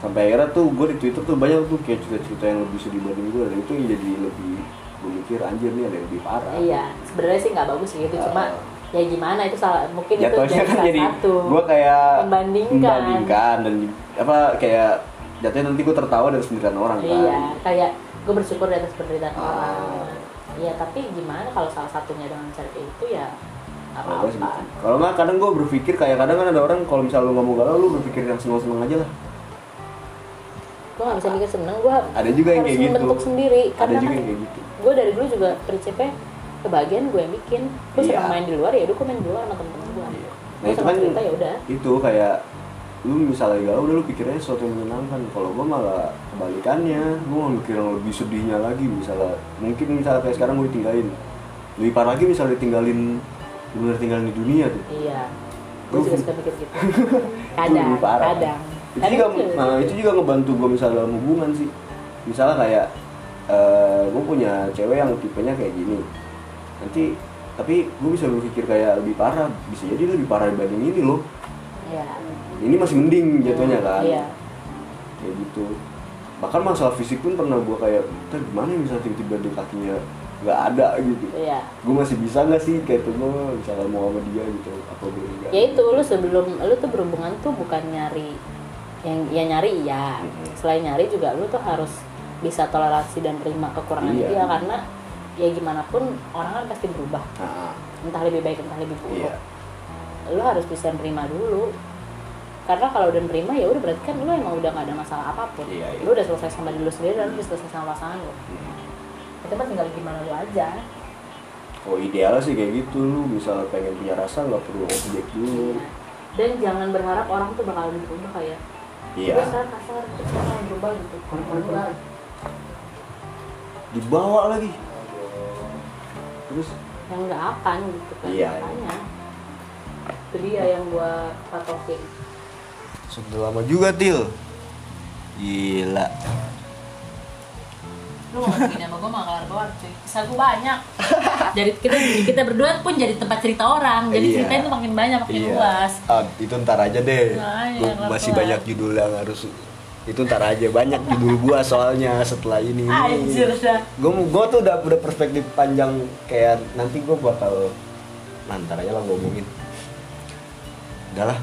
Sampai akhirnya tuh gue di Twitter tuh banyak tuh kayak cerita-cerita yang lebih sedih dibanding gue dan itu jadi lebih gue mikir anjir nih ada yang lebih parah iya sebenarnya sih nggak bagus gitu Ah. cuma ya gimana itu salah mungkin itu jatuhnya jadi kan salah jadi satu gue kayak Membandingkan. membandingkan dan apa kayak jatuhnya nanti gue tertawa dari penderitaan orang kan Iya, kayak gue bersyukur di atas penderitaan Ah. orang. Iya, tapi gimana kalau salah satunya dengan cara kayak itu ya apa-apa. Kalau nggak kadang gue berpikir kayak kadang kan ada orang kalau misalnya lu ngomong galau lu berpikir yang seneng-seneng aja lah. Gue nggak bisa mikir seneng, gue Ada juga yang harus kayak gitu. membentuk sendiri. Ada Karena juga kan yang kayak gitu. gue dari dulu juga prinsipnya kebahagiaan gue yang bikin. Gue Iya. senang main di luar ya, udah gue main di luar sama temen-temen gue. Nah Gue itu kan cerita ya udah. itu kayak lu misalnya galau udah lu pikirnya sesuatu yang menyenangkan kalau gue malah kebalikannya gue mau mikir yang lebih sedihnya lagi misalnya mungkin misalnya kayak sekarang gue ditinggalin lebih parah lagi misalnya ditinggalin benar tinggalin di dunia tuh Iya. Gue juga suka mikir gitu. Itu kadang, kadang. Itu juga nah, itu juga ngebantu gue misalnya dalam hubungan sih. Misalnya kayak eh gue punya cewek yang tipenya kayak gini. Nanti tapi gue bisa berpikir kayak lebih parah bisa jadi lebih parah dibanding ini loh. Iya. ini masih mending jatuhnya kan. Iya. kayak gitu. Bahkan masalah fisik pun pernah gue kayak "Ntar gimana ya misalnya tiba-tiba di kakinya nggak ada gitu? Iya. Gue masih bisa nggak sih kayak itu gue misalnya mau sama dia gitu apa gue enggak ya itu lu sebelum lu tuh berhubungan tuh bukan nyari yang ya nyari iya. Mhm. selain nyari juga lu tuh harus bisa toleransi dan terima kekurangan Iya. dia karena ya gimana pun orang kan pasti berubah. Nah, entah lebih baik entah lebih buruk. Iya. Lu harus bisa nerima dulu. Karena kalau udah nerima ya udah berarti kan lu emang udah gak ada masalah apa pun. Iya, iya. lu udah selesai sama diri lu sendiri dan lu udah selesai sama pasangan lu. Hmm. itu mah tinggal gimana lu aja. Oh ideal sih kayak gitu. Lu misal pengen punya rasa nggak perlu objek dulu. Dan jangan berharap orang tuh bakal berubah kayak iya. "Gue sekarang kasar gitu. Dibawa lagi. Terus? Yang nggak akan gitu kan Iya, makanya. Itu dia yang gua patokin. Sudah lama juga til. Gila. Lu mau gini sama gua mah kelar kelar cuy. Kisah gua banyak. Jadi kita kita berdua pun jadi tempat cerita orang. Jadi Iya. ceritanya tuh makin banyak makin luas. Ah, itu ntar aja deh. Makanya, Gua masih banyak judul yang harus itu ntar aja. Banyak judul gua soalnya setelah ini. anjir dah. Gua gua tuh udah udah perspektif panjang kayak nanti gua bakal nanti aja lah ngomongin. Udah lah,